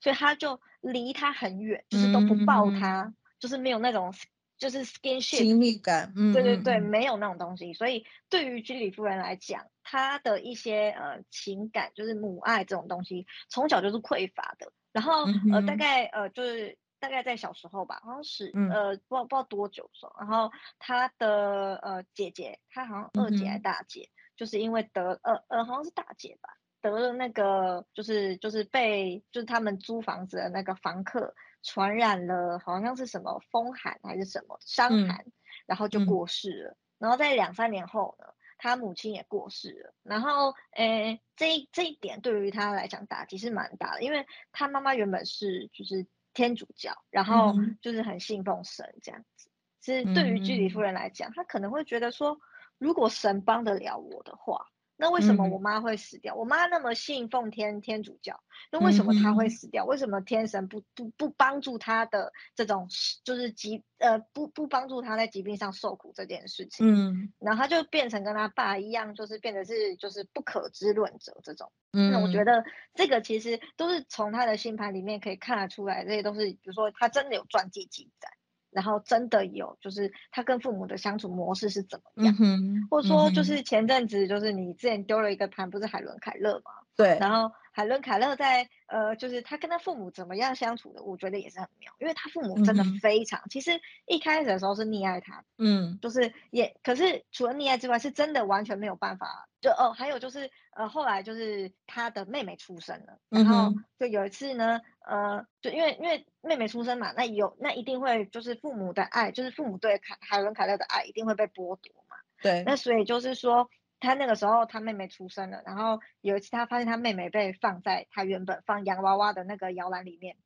所以他就离他很远，就是都不抱他，嗯、就是没有那种就是 skinship 亲密感。嗯，对对对，没有那种东西。所以对于居里夫人来讲，她的一些呃情感，就是母爱这种东西，从小就是匮乏的。然后呃，大概呃就是。大概在小时候吧，好像是、嗯、呃，不知道不知道多久的时候，然后他的呃姐姐，她好像二姐还是大姐、嗯，就是因为得呃呃好像是大姐吧，得了那个就是就是被就是他们租房子的那个房客传染了，好像是什么风寒还是什么伤寒、嗯，然后就过世了。嗯、然后在两三年后呢，他母亲也过世了。然后诶，这一这一点对于他来讲打击是蛮大的，因为他妈妈原本是就是。天主教，然后就是很信奉神这样子。其实对于居里夫人来讲，她可能会觉得说，如果神帮得了我的话。那为什么我妈会死掉？嗯、我妈那么信奉天天主教，那为什么她会死掉？嗯、为什么天神不不不帮助她的这种就是疾呃不不帮助她在疾病上受苦这件事情？嗯，然后她就变成跟她爸一样，就是变得是就是不可知论者这种。嗯，那我觉得这个其实都是从她的星盘里面可以看得出来，这些都是比如说她真的有传记记载。然后真的有，就是他跟父母的相处模式是怎么样，嗯、或者说就是前阵子就是你之前丢了一个盘，不是海伦凯勒吗？对，然后海伦凯勒在呃，就是他跟他父母怎么样相处的，我觉得也是很妙，因为他父母真的非常，嗯、其实一开始的时候是溺爱他，嗯，就是也，可是除了溺爱之外，是真的完全没有办法，就哦，还有就是呃，后来就是他的妹妹出生了，然后就有一次呢，呃，就因为因为妹妹出生嘛，那有那一定会就是父母的爱，就是父母对凯海伦凯勒的爱一定会被剥夺嘛，对，那所以就是说。他那个时候，他妹妹出生了，然后有一次他发现他妹妹被放在他原本放洋娃娃的那个摇篮里面，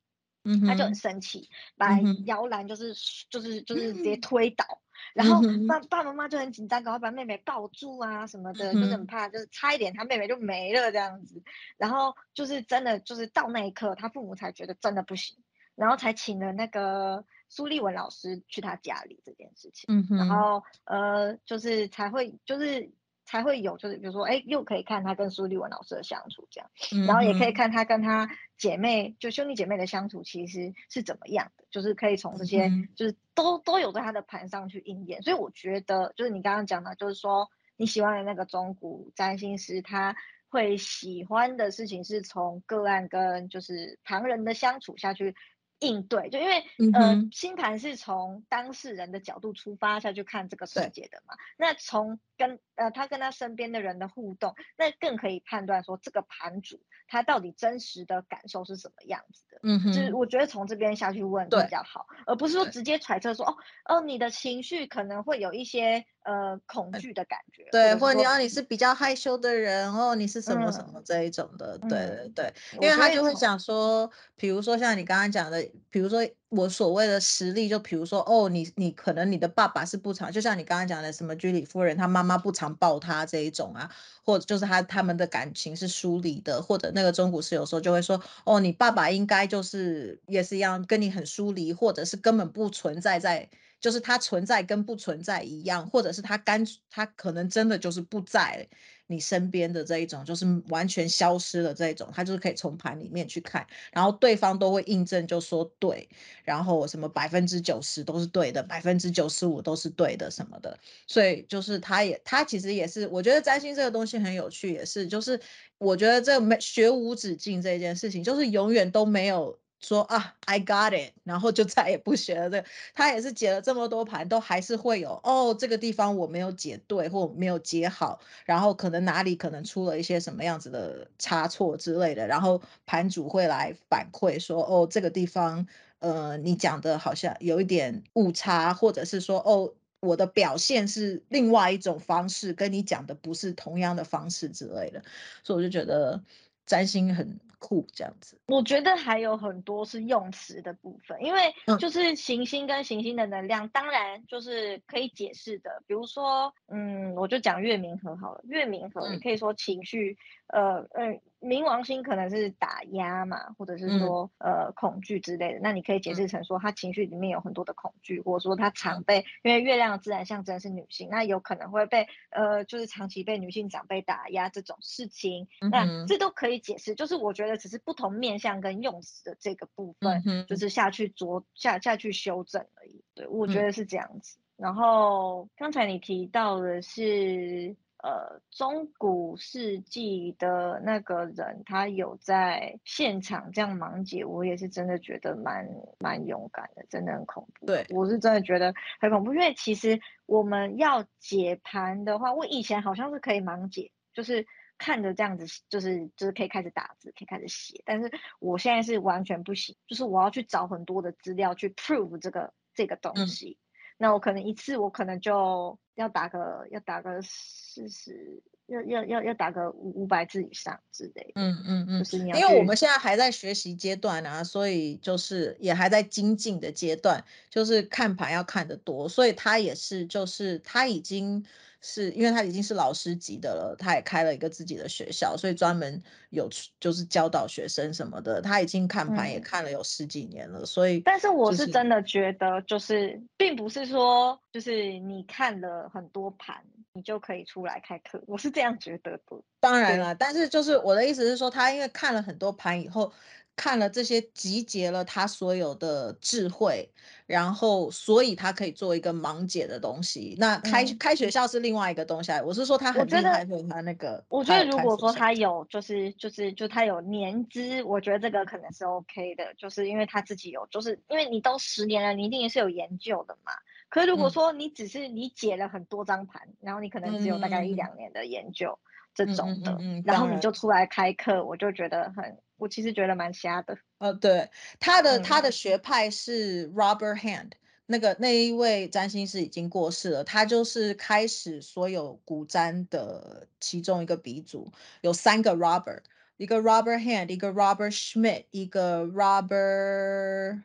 嗯，他就很生气，把摇篮就是就是就是直接推倒，然后爸爸爸妈妈就很紧张，赶快把妹妹抱住啊什么的，就是很怕，就是差一点他妹妹就没了这样子。然后就是真的，就是到那一刻，他父母才觉得真的不行，然后才请了那个苏立文老师去他家里这件事情。然后呃，就是才会就是。才会有，就是比如说，哎，又可以看他跟苏立文老师的相处这样，然后也可以看他跟他姐妹，就兄弟姐妹的相处其实是怎么样的，就是可以从这些，就是都都有在他的盘上去应验。所以我觉得，就是你刚刚讲的，就是说你喜欢的那个中古占星师，他会喜欢的事情是从个案跟就是旁人的相处下去。应对，就因为、嗯、呃，星盘是从当事人的角度出发下去看这个世界的嘛。那从跟呃他跟他身边的人的互动，那更可以判断说这个盘主他到底真实的感受是什么样子的。嗯哼，就是我觉得从这边下去问比较好，而不是说直接揣测说哦哦，你的情绪可能会有一些。呃，恐惧的感觉，对，或者你要你是比较害羞的人哦，你是什么什么这一种的，嗯、对对对，因为他就会想说，比如说像你刚刚讲的，比如说我所谓的实力，就比如说哦，你你可能你的爸爸是不常，就像你刚刚讲的什么居里夫人，她妈妈不常抱他这一种啊，或者就是他他们的感情是疏离的，或者那个中古师有时候就会说，哦，你爸爸应该就是也是一样跟你很疏离，或者是根本不存在在。就是他存在跟不存在一样，或者是他干他可能真的就是不在你身边的这一种，就是完全消失了这一种，他就是可以从盘里面去看，然后对方都会印证就说对，然后什么百分之九十都是对的，百分之九十五都是对的什么的，所以就是他也他其实也是，我觉得占星这个东西很有趣，也是就是我觉得这没学无止境这件事情，就是永远都没有。说啊，I got it，然后就再也不学了。这他也是解了这么多盘，都还是会有哦，这个地方我没有解对，或没有解好，然后可能哪里可能出了一些什么样子的差错之类的，然后盘主会来反馈说，哦，这个地方呃，你讲的好像有一点误差，或者是说，哦，我的表现是另外一种方式，跟你讲的不是同样的方式之类的，所以我就觉得占星很。酷这样子，我觉得还有很多是用词的部分，因为就是行星跟行星的能量，嗯、当然就是可以解释的。比如说，嗯，我就讲月明和好了，月明和你可以说情绪，嗯、呃，嗯。冥王星可能是打压嘛，或者是说、嗯、呃恐惧之类的，那你可以解释成说他情绪里面有很多的恐惧，或者说他常被，因为月亮的自然象征是女性，那有可能会被呃就是长期被女性长辈打压这种事情，嗯、那这都可以解释，就是我觉得只是不同面向跟用词的这个部分，嗯、就是下去做下下去修正而已，对，我觉得是这样子。嗯、然后刚才你提到的是。呃，中古世纪的那个人，他有在现场这样盲解，我也是真的觉得蛮蛮勇敢的，真的很恐怖。对，我是真的觉得很恐怖，因为其实我们要解盘的话，我以前好像是可以盲解，就是看着这样子，就是就是可以开始打字，可以开始写，但是我现在是完全不行，就是我要去找很多的资料去 prove 这个这个东西。嗯那我可能一次，我可能就要打个要打个四十，要要要要打个五五百字以上之类的。嗯嗯嗯，因为我们现在还在学习阶段啊，所以就是也还在精进的阶段，就是看盘要看得多，所以他也是就是他已经。是因为他已经是老师级的了，他也开了一个自己的学校，所以专门有就是教导学生什么的。他已经看盘也看了有十几年了，嗯、所以、就是。但是我是真的觉得，就是并不是说，就是你看了很多盘，你就可以出来开课。我是这样觉得的。当然了，但是就是我的意思是说，他因为看了很多盘以后。看了这些，集结了他所有的智慧，然后所以他可以做一个盲解的东西。那开、嗯、开学校是另外一个东西，我是说他很厉害，就是他那个。我觉得如果说他有，就是就是就他有年资，我觉得这个可能是 OK 的，就是因为他自己有，就是因为你都十年了，你一定也是有研究的嘛。可是如果说你只是你解了很多张盘，嗯、然后你可能只有大概一两年的研究。嗯这种的，嗯嗯嗯、然后你就出来开课，我就觉得很，我其实觉得蛮瞎的。呃，对，他的、嗯、他的学派是 Robert Hand，那个那一位占星师已经过世了，他就是开始所有古占的其中一个鼻祖，有三个 Robert，一个 Robert Hand，一个 Robert Schmidt，一个 Robert。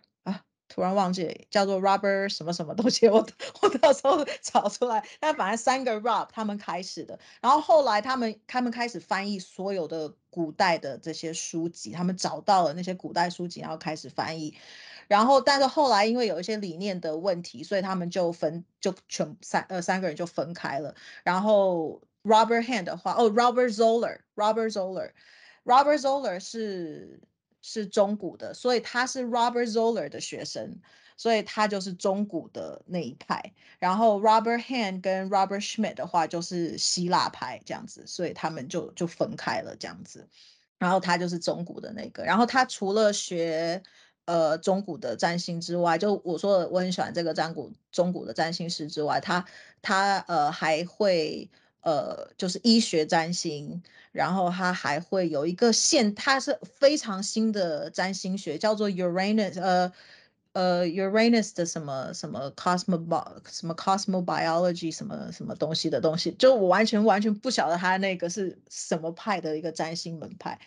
突然忘记叫做 robber 什么什么东西，我我到时候 (laughs) 找出来。但反正三个 Rob 他们开始的，然后后来他们他们开始翻译所有的古代的这些书籍，他们找到了那些古代书籍，然后开始翻译。然后但是后来因为有一些理念的问题，所以他们就分就全三呃三个人就分开了。然后 Robert Hand 的话，哦 Robert Zoller，Robert Zoller，Robert Zoller 是。是中古的，所以他是 Robert Zoller 的学生，所以他就是中古的那一派。然后 Robert Hand 跟 Robert Schmidt 的话就是希腊派这样子，所以他们就就分开了这样子。然后他就是中古的那个。然后他除了学呃中古的占星之外，就我说的我很喜欢这个占古中古的占星师之外，他他呃还会。呃，就是医学占星，然后他还会有一个现，它是非常新的占星学，叫做 Uranus，呃呃 Uranus 的什么什么 Cosmo 什么 Cosmobiology 什么什么东西的东西，就我完全完全不晓得他那个是什么派的一个占星门派，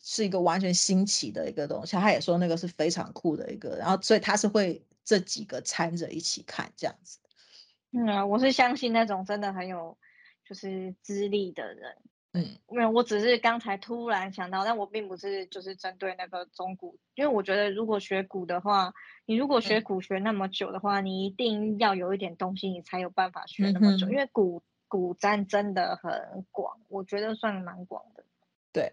是一个完全新奇的一个东西。他也说那个是非常酷的一个，然后所以他是会这几个掺着一起看这样子。嗯啊，我是相信那种真的很有。就是资历的人，嗯，没有我只是刚才突然想到，但我并不是就是针对那个中古，因为我觉得如果学古的话，你如果学古学那么久的话，嗯、你一定要有一点东西，你才有办法学那么久，嗯、因为古古占真的很广，我觉得算蛮广的，对，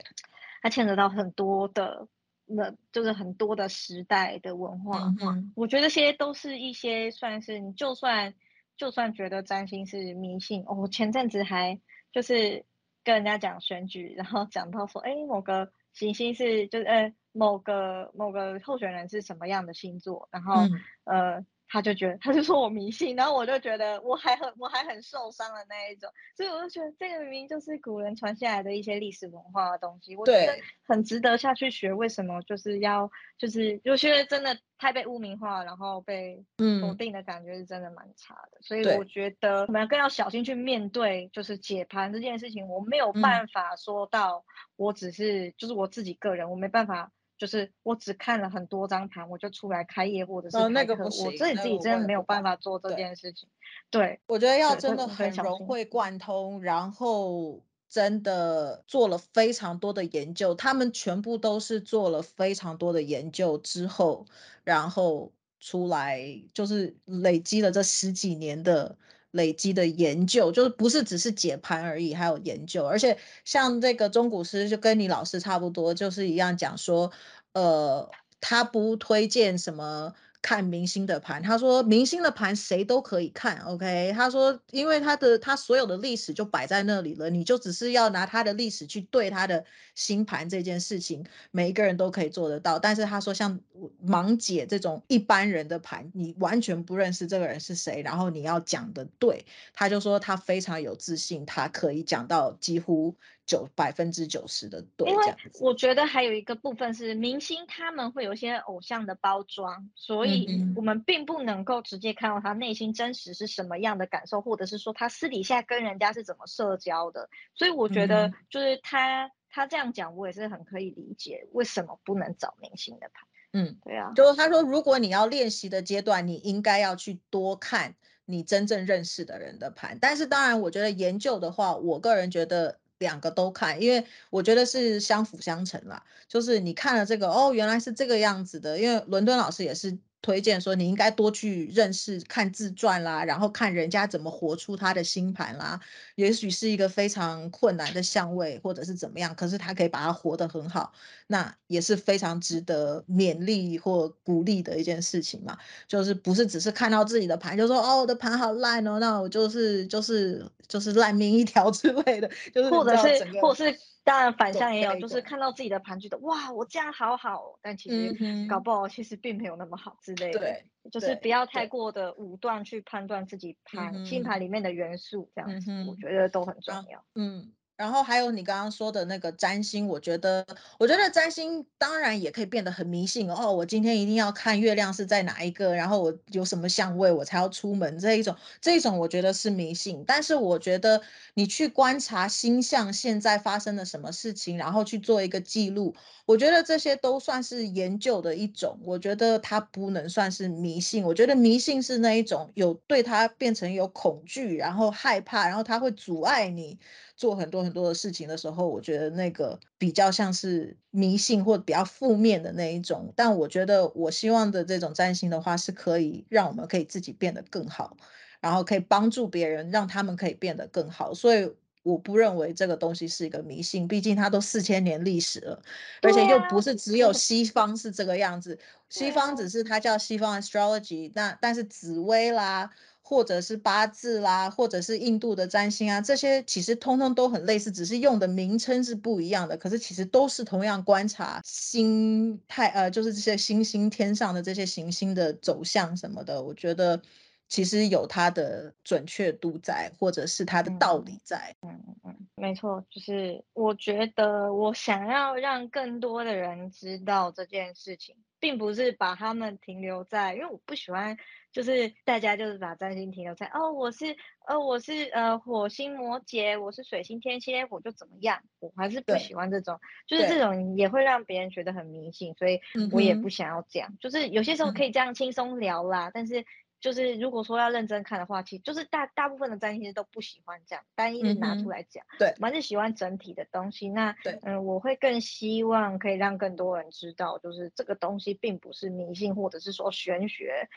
它牵扯到很多的，那就是很多的时代的文化，嗯嗯，我觉得这些都是一些算是你就算。就算觉得占星是迷信，哦，我前阵子还就是跟人家讲选举，然后讲到说，哎，某个行星是就是呃某个某个候选人是什么样的星座，然后、嗯、呃。他就觉得，(laughs) 他就说我迷信，然后我就觉得我还很我还很受伤的那一种，所以我就觉得这个明明就是古人传下来的一些历史文化的东西，我觉得很值得下去学。为什么就是要就是有些真的太被污名化，然后被否定的感觉是真的蛮差的。嗯、所以我觉得我们更要小心去面对，就是解盘这件事情，我没有办法说到我只是就是我自己个人，我没办法。就是我只看了很多张盘，我就出来开业或者是那个、我自己自己真的没有办法做这件事情。对，对我觉得要真的很融会贯通，然后真的做了非常多的研究，他们全部都是做了非常多的研究之后，然后出来就是累积了这十几年的。累积的研究就是不是只是解盘而已，还有研究，而且像这个中古师就跟你老师差不多，就是一样讲说，呃，他不推荐什么。看明星的盘，他说明星的盘谁都可以看，OK？他说，因为他的他所有的历史就摆在那里了，你就只是要拿他的历史去对他的星盘这件事情，每一个人都可以做得到。但是他说，像盲姐这种一般人的盘，你完全不认识这个人是谁，然后你要讲的对，他就说他非常有自信，他可以讲到几乎。九百分之九十的对，因为我觉得还有一个部分是明星他们会有一些偶像的包装，所以我们并不能够直接看到他内心真实是什么样的感受，或者是说他私底下跟人家是怎么社交的。所以我觉得就是他他这样讲，我也是很可以理解为什么不能找明星的盘。嗯，对啊，就是他说如果你要练习的阶段，你应该要去多看你真正认识的人的盘。但是当然，我觉得研究的话，我个人觉得。两个都看，因为我觉得是相辅相成啦。就是你看了这个，哦，原来是这个样子的。因为伦敦老师也是。推荐说你应该多去认识看自传啦，然后看人家怎么活出他的星盘啦。也许是一个非常困难的相位，或者是怎么样，可是他可以把它活得很好，那也是非常值得勉励或鼓励的一件事情嘛。就是不是只是看到自己的盘就说哦，我的盘好烂哦，那我就是就是就是烂命一条之类的，就是或者是或者是。当然反向也有，就是看到自己的盘觉得哇，我这样好好，但其实搞不好其实并没有那么好之类的。对，就是不要太过的武断去判断自己盘星盘里面的元素，这样子我觉得都很重要。嗯，然后还有你刚刚说的那个占星，我觉得，我觉得占星当然也可以变得很迷信哦。我今天一定要看月亮是在哪一个，然后我有什么相位我才要出门这一种，这一种我觉得是迷信。但是我觉得你去观察星象现在发生了什么事情，然后去做一个记录，我觉得这些都算是研究的一种。我觉得它不能算是迷信。我觉得迷信是那一种有对它变成有恐惧，然后害怕，然后它会阻碍你。做很多很多的事情的时候，我觉得那个比较像是迷信或比较负面的那一种。但我觉得我希望的这种占星的话，是可以让我们可以自己变得更好，然后可以帮助别人，让他们可以变得更好。所以我不认为这个东西是一个迷信，毕竟它都四千年历史了，而且又不是只有 (laughs) 西方是这个样子。西方只是它叫西方 astrology，那但是紫薇啦。或者是八字啦，或者是印度的占星啊，这些其实通通都很类似，只是用的名称是不一样的。可是其实都是同样观察星态，呃，就是这些星星天上的这些行星的走向什么的。我觉得其实有它的准确度在，或者是它的道理在。嗯嗯嗯，没错，就是我觉得我想要让更多的人知道这件事情，并不是把他们停留在，因为我不喜欢。就是大家就是把占星停留在哦，我是呃我是呃火星摩羯，我是水星天蝎，我就怎么样？我还是不喜欢这种，就是这种也会让别人觉得很迷信，所以我也不想要这样。就是有些时候可以这样轻松聊啦，嗯、但是。就是如果说要认真看的话，其实就是大大部分的占星师都不喜欢这样单一的拿出来讲，嗯、对，我还是喜欢整体的东西。那对，嗯，我会更希望可以让更多人知道，就是这个东西并不是迷信或者是说玄学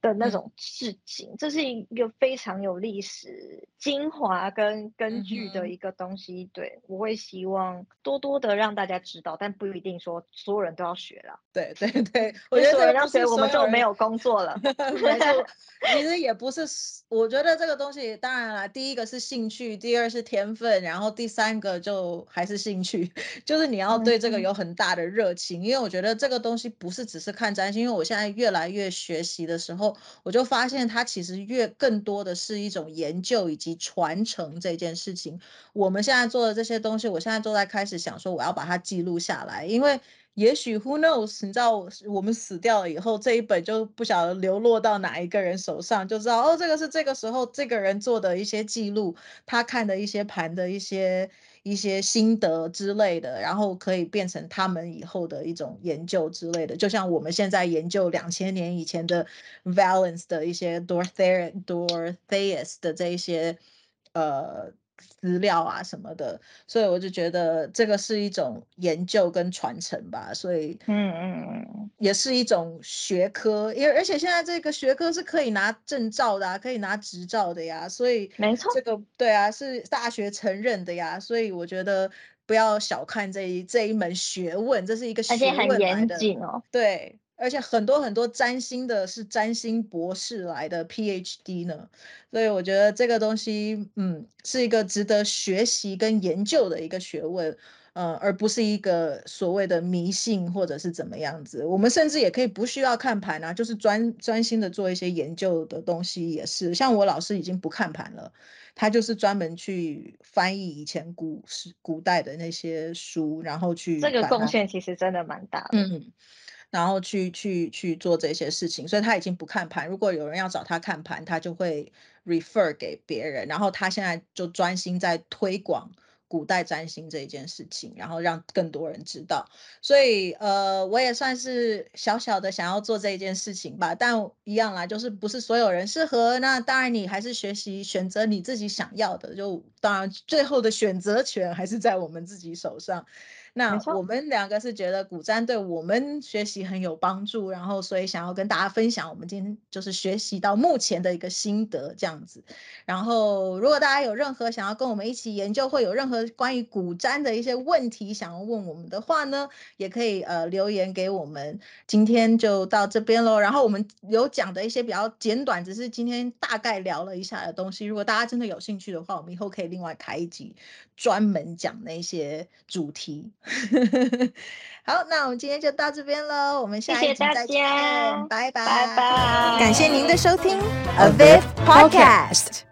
的那种事情，嗯、这是一个非常有历史精华跟根据的一个东西。嗯、对，我会希望多多的让大家知道，但不一定说所有人都要学了。对 (laughs) 对对，(laughs) 我觉得所有人要学，我们就没有工作了。(laughs) 其实也不是，我觉得这个东西当然了，第一个是兴趣，第二是天分，然后第三个就还是兴趣，就是你要对这个有很大的热情。嗯、因为我觉得这个东西不是只是看占星，因为我现在越来越学习的时候，然后我就发现它其实越更多的是一种研究以及传承这件事情。我们现在做的这些东西，我现在都在开始想说，我要把它记录下来，因为。也许 Who knows？你知道，我们死掉了以后，这一本就不晓得流落到哪一个人手上，就知道哦，这个是这个时候这个人做的一些记录，他看的一些盘的一些一些心得之类的，然后可以变成他们以后的一种研究之类的。就像我们现在研究两千年以前的 Valence 的一些 Dorothea Dorotheus 的这一些呃。资料啊什么的，所以我就觉得这个是一种研究跟传承吧，所以嗯嗯嗯，也是一种学科，因为而且现在这个学科是可以拿证照的啊，可以拿执照的呀，所以没错，这个对啊是大学承认的呀，所以我觉得不要小看这一这一门学问，这是一个学问来的，而且很严谨哦，对。而且很多很多占星的是占星博士来的 PhD 呢，所以我觉得这个东西，嗯，是一个值得学习跟研究的一个学问，呃，而不是一个所谓的迷信或者是怎么样子。我们甚至也可以不需要看盘啊，就是专专心的做一些研究的东西也是。像我老师已经不看盘了，他就是专门去翻译以前古时古代的那些书，然后去这个贡献其实真的蛮大的，嗯。然后去去去做这些事情，所以他已经不看盘。如果有人要找他看盘，他就会 refer 给别人。然后他现在就专心在推广古代占星这一件事情，然后让更多人知道。所以呃，我也算是小小的想要做这一件事情吧。但一样啦，就是不是所有人适合。那当然，你还是学习选择你自己想要的。就当然，最后的选择权还是在我们自己手上。那我们两个是觉得古占对我们学习很有帮助，然后所以想要跟大家分享我们今天就是学习到目前的一个心得这样子。然后如果大家有任何想要跟我们一起研究，或有任何关于古占的一些问题想要问我们的话呢，也可以呃留言给我们。今天就到这边喽。然后我们有讲的一些比较简短，只是今天大概聊了一下的东西。如果大家真的有兴趣的话，我们以后可以另外开一集专门讲那些主题。(laughs) 好，那我们今天就到这边喽，我们下一集再见，拜拜，拜。拜，感谢您的收听，A Viv Podcast。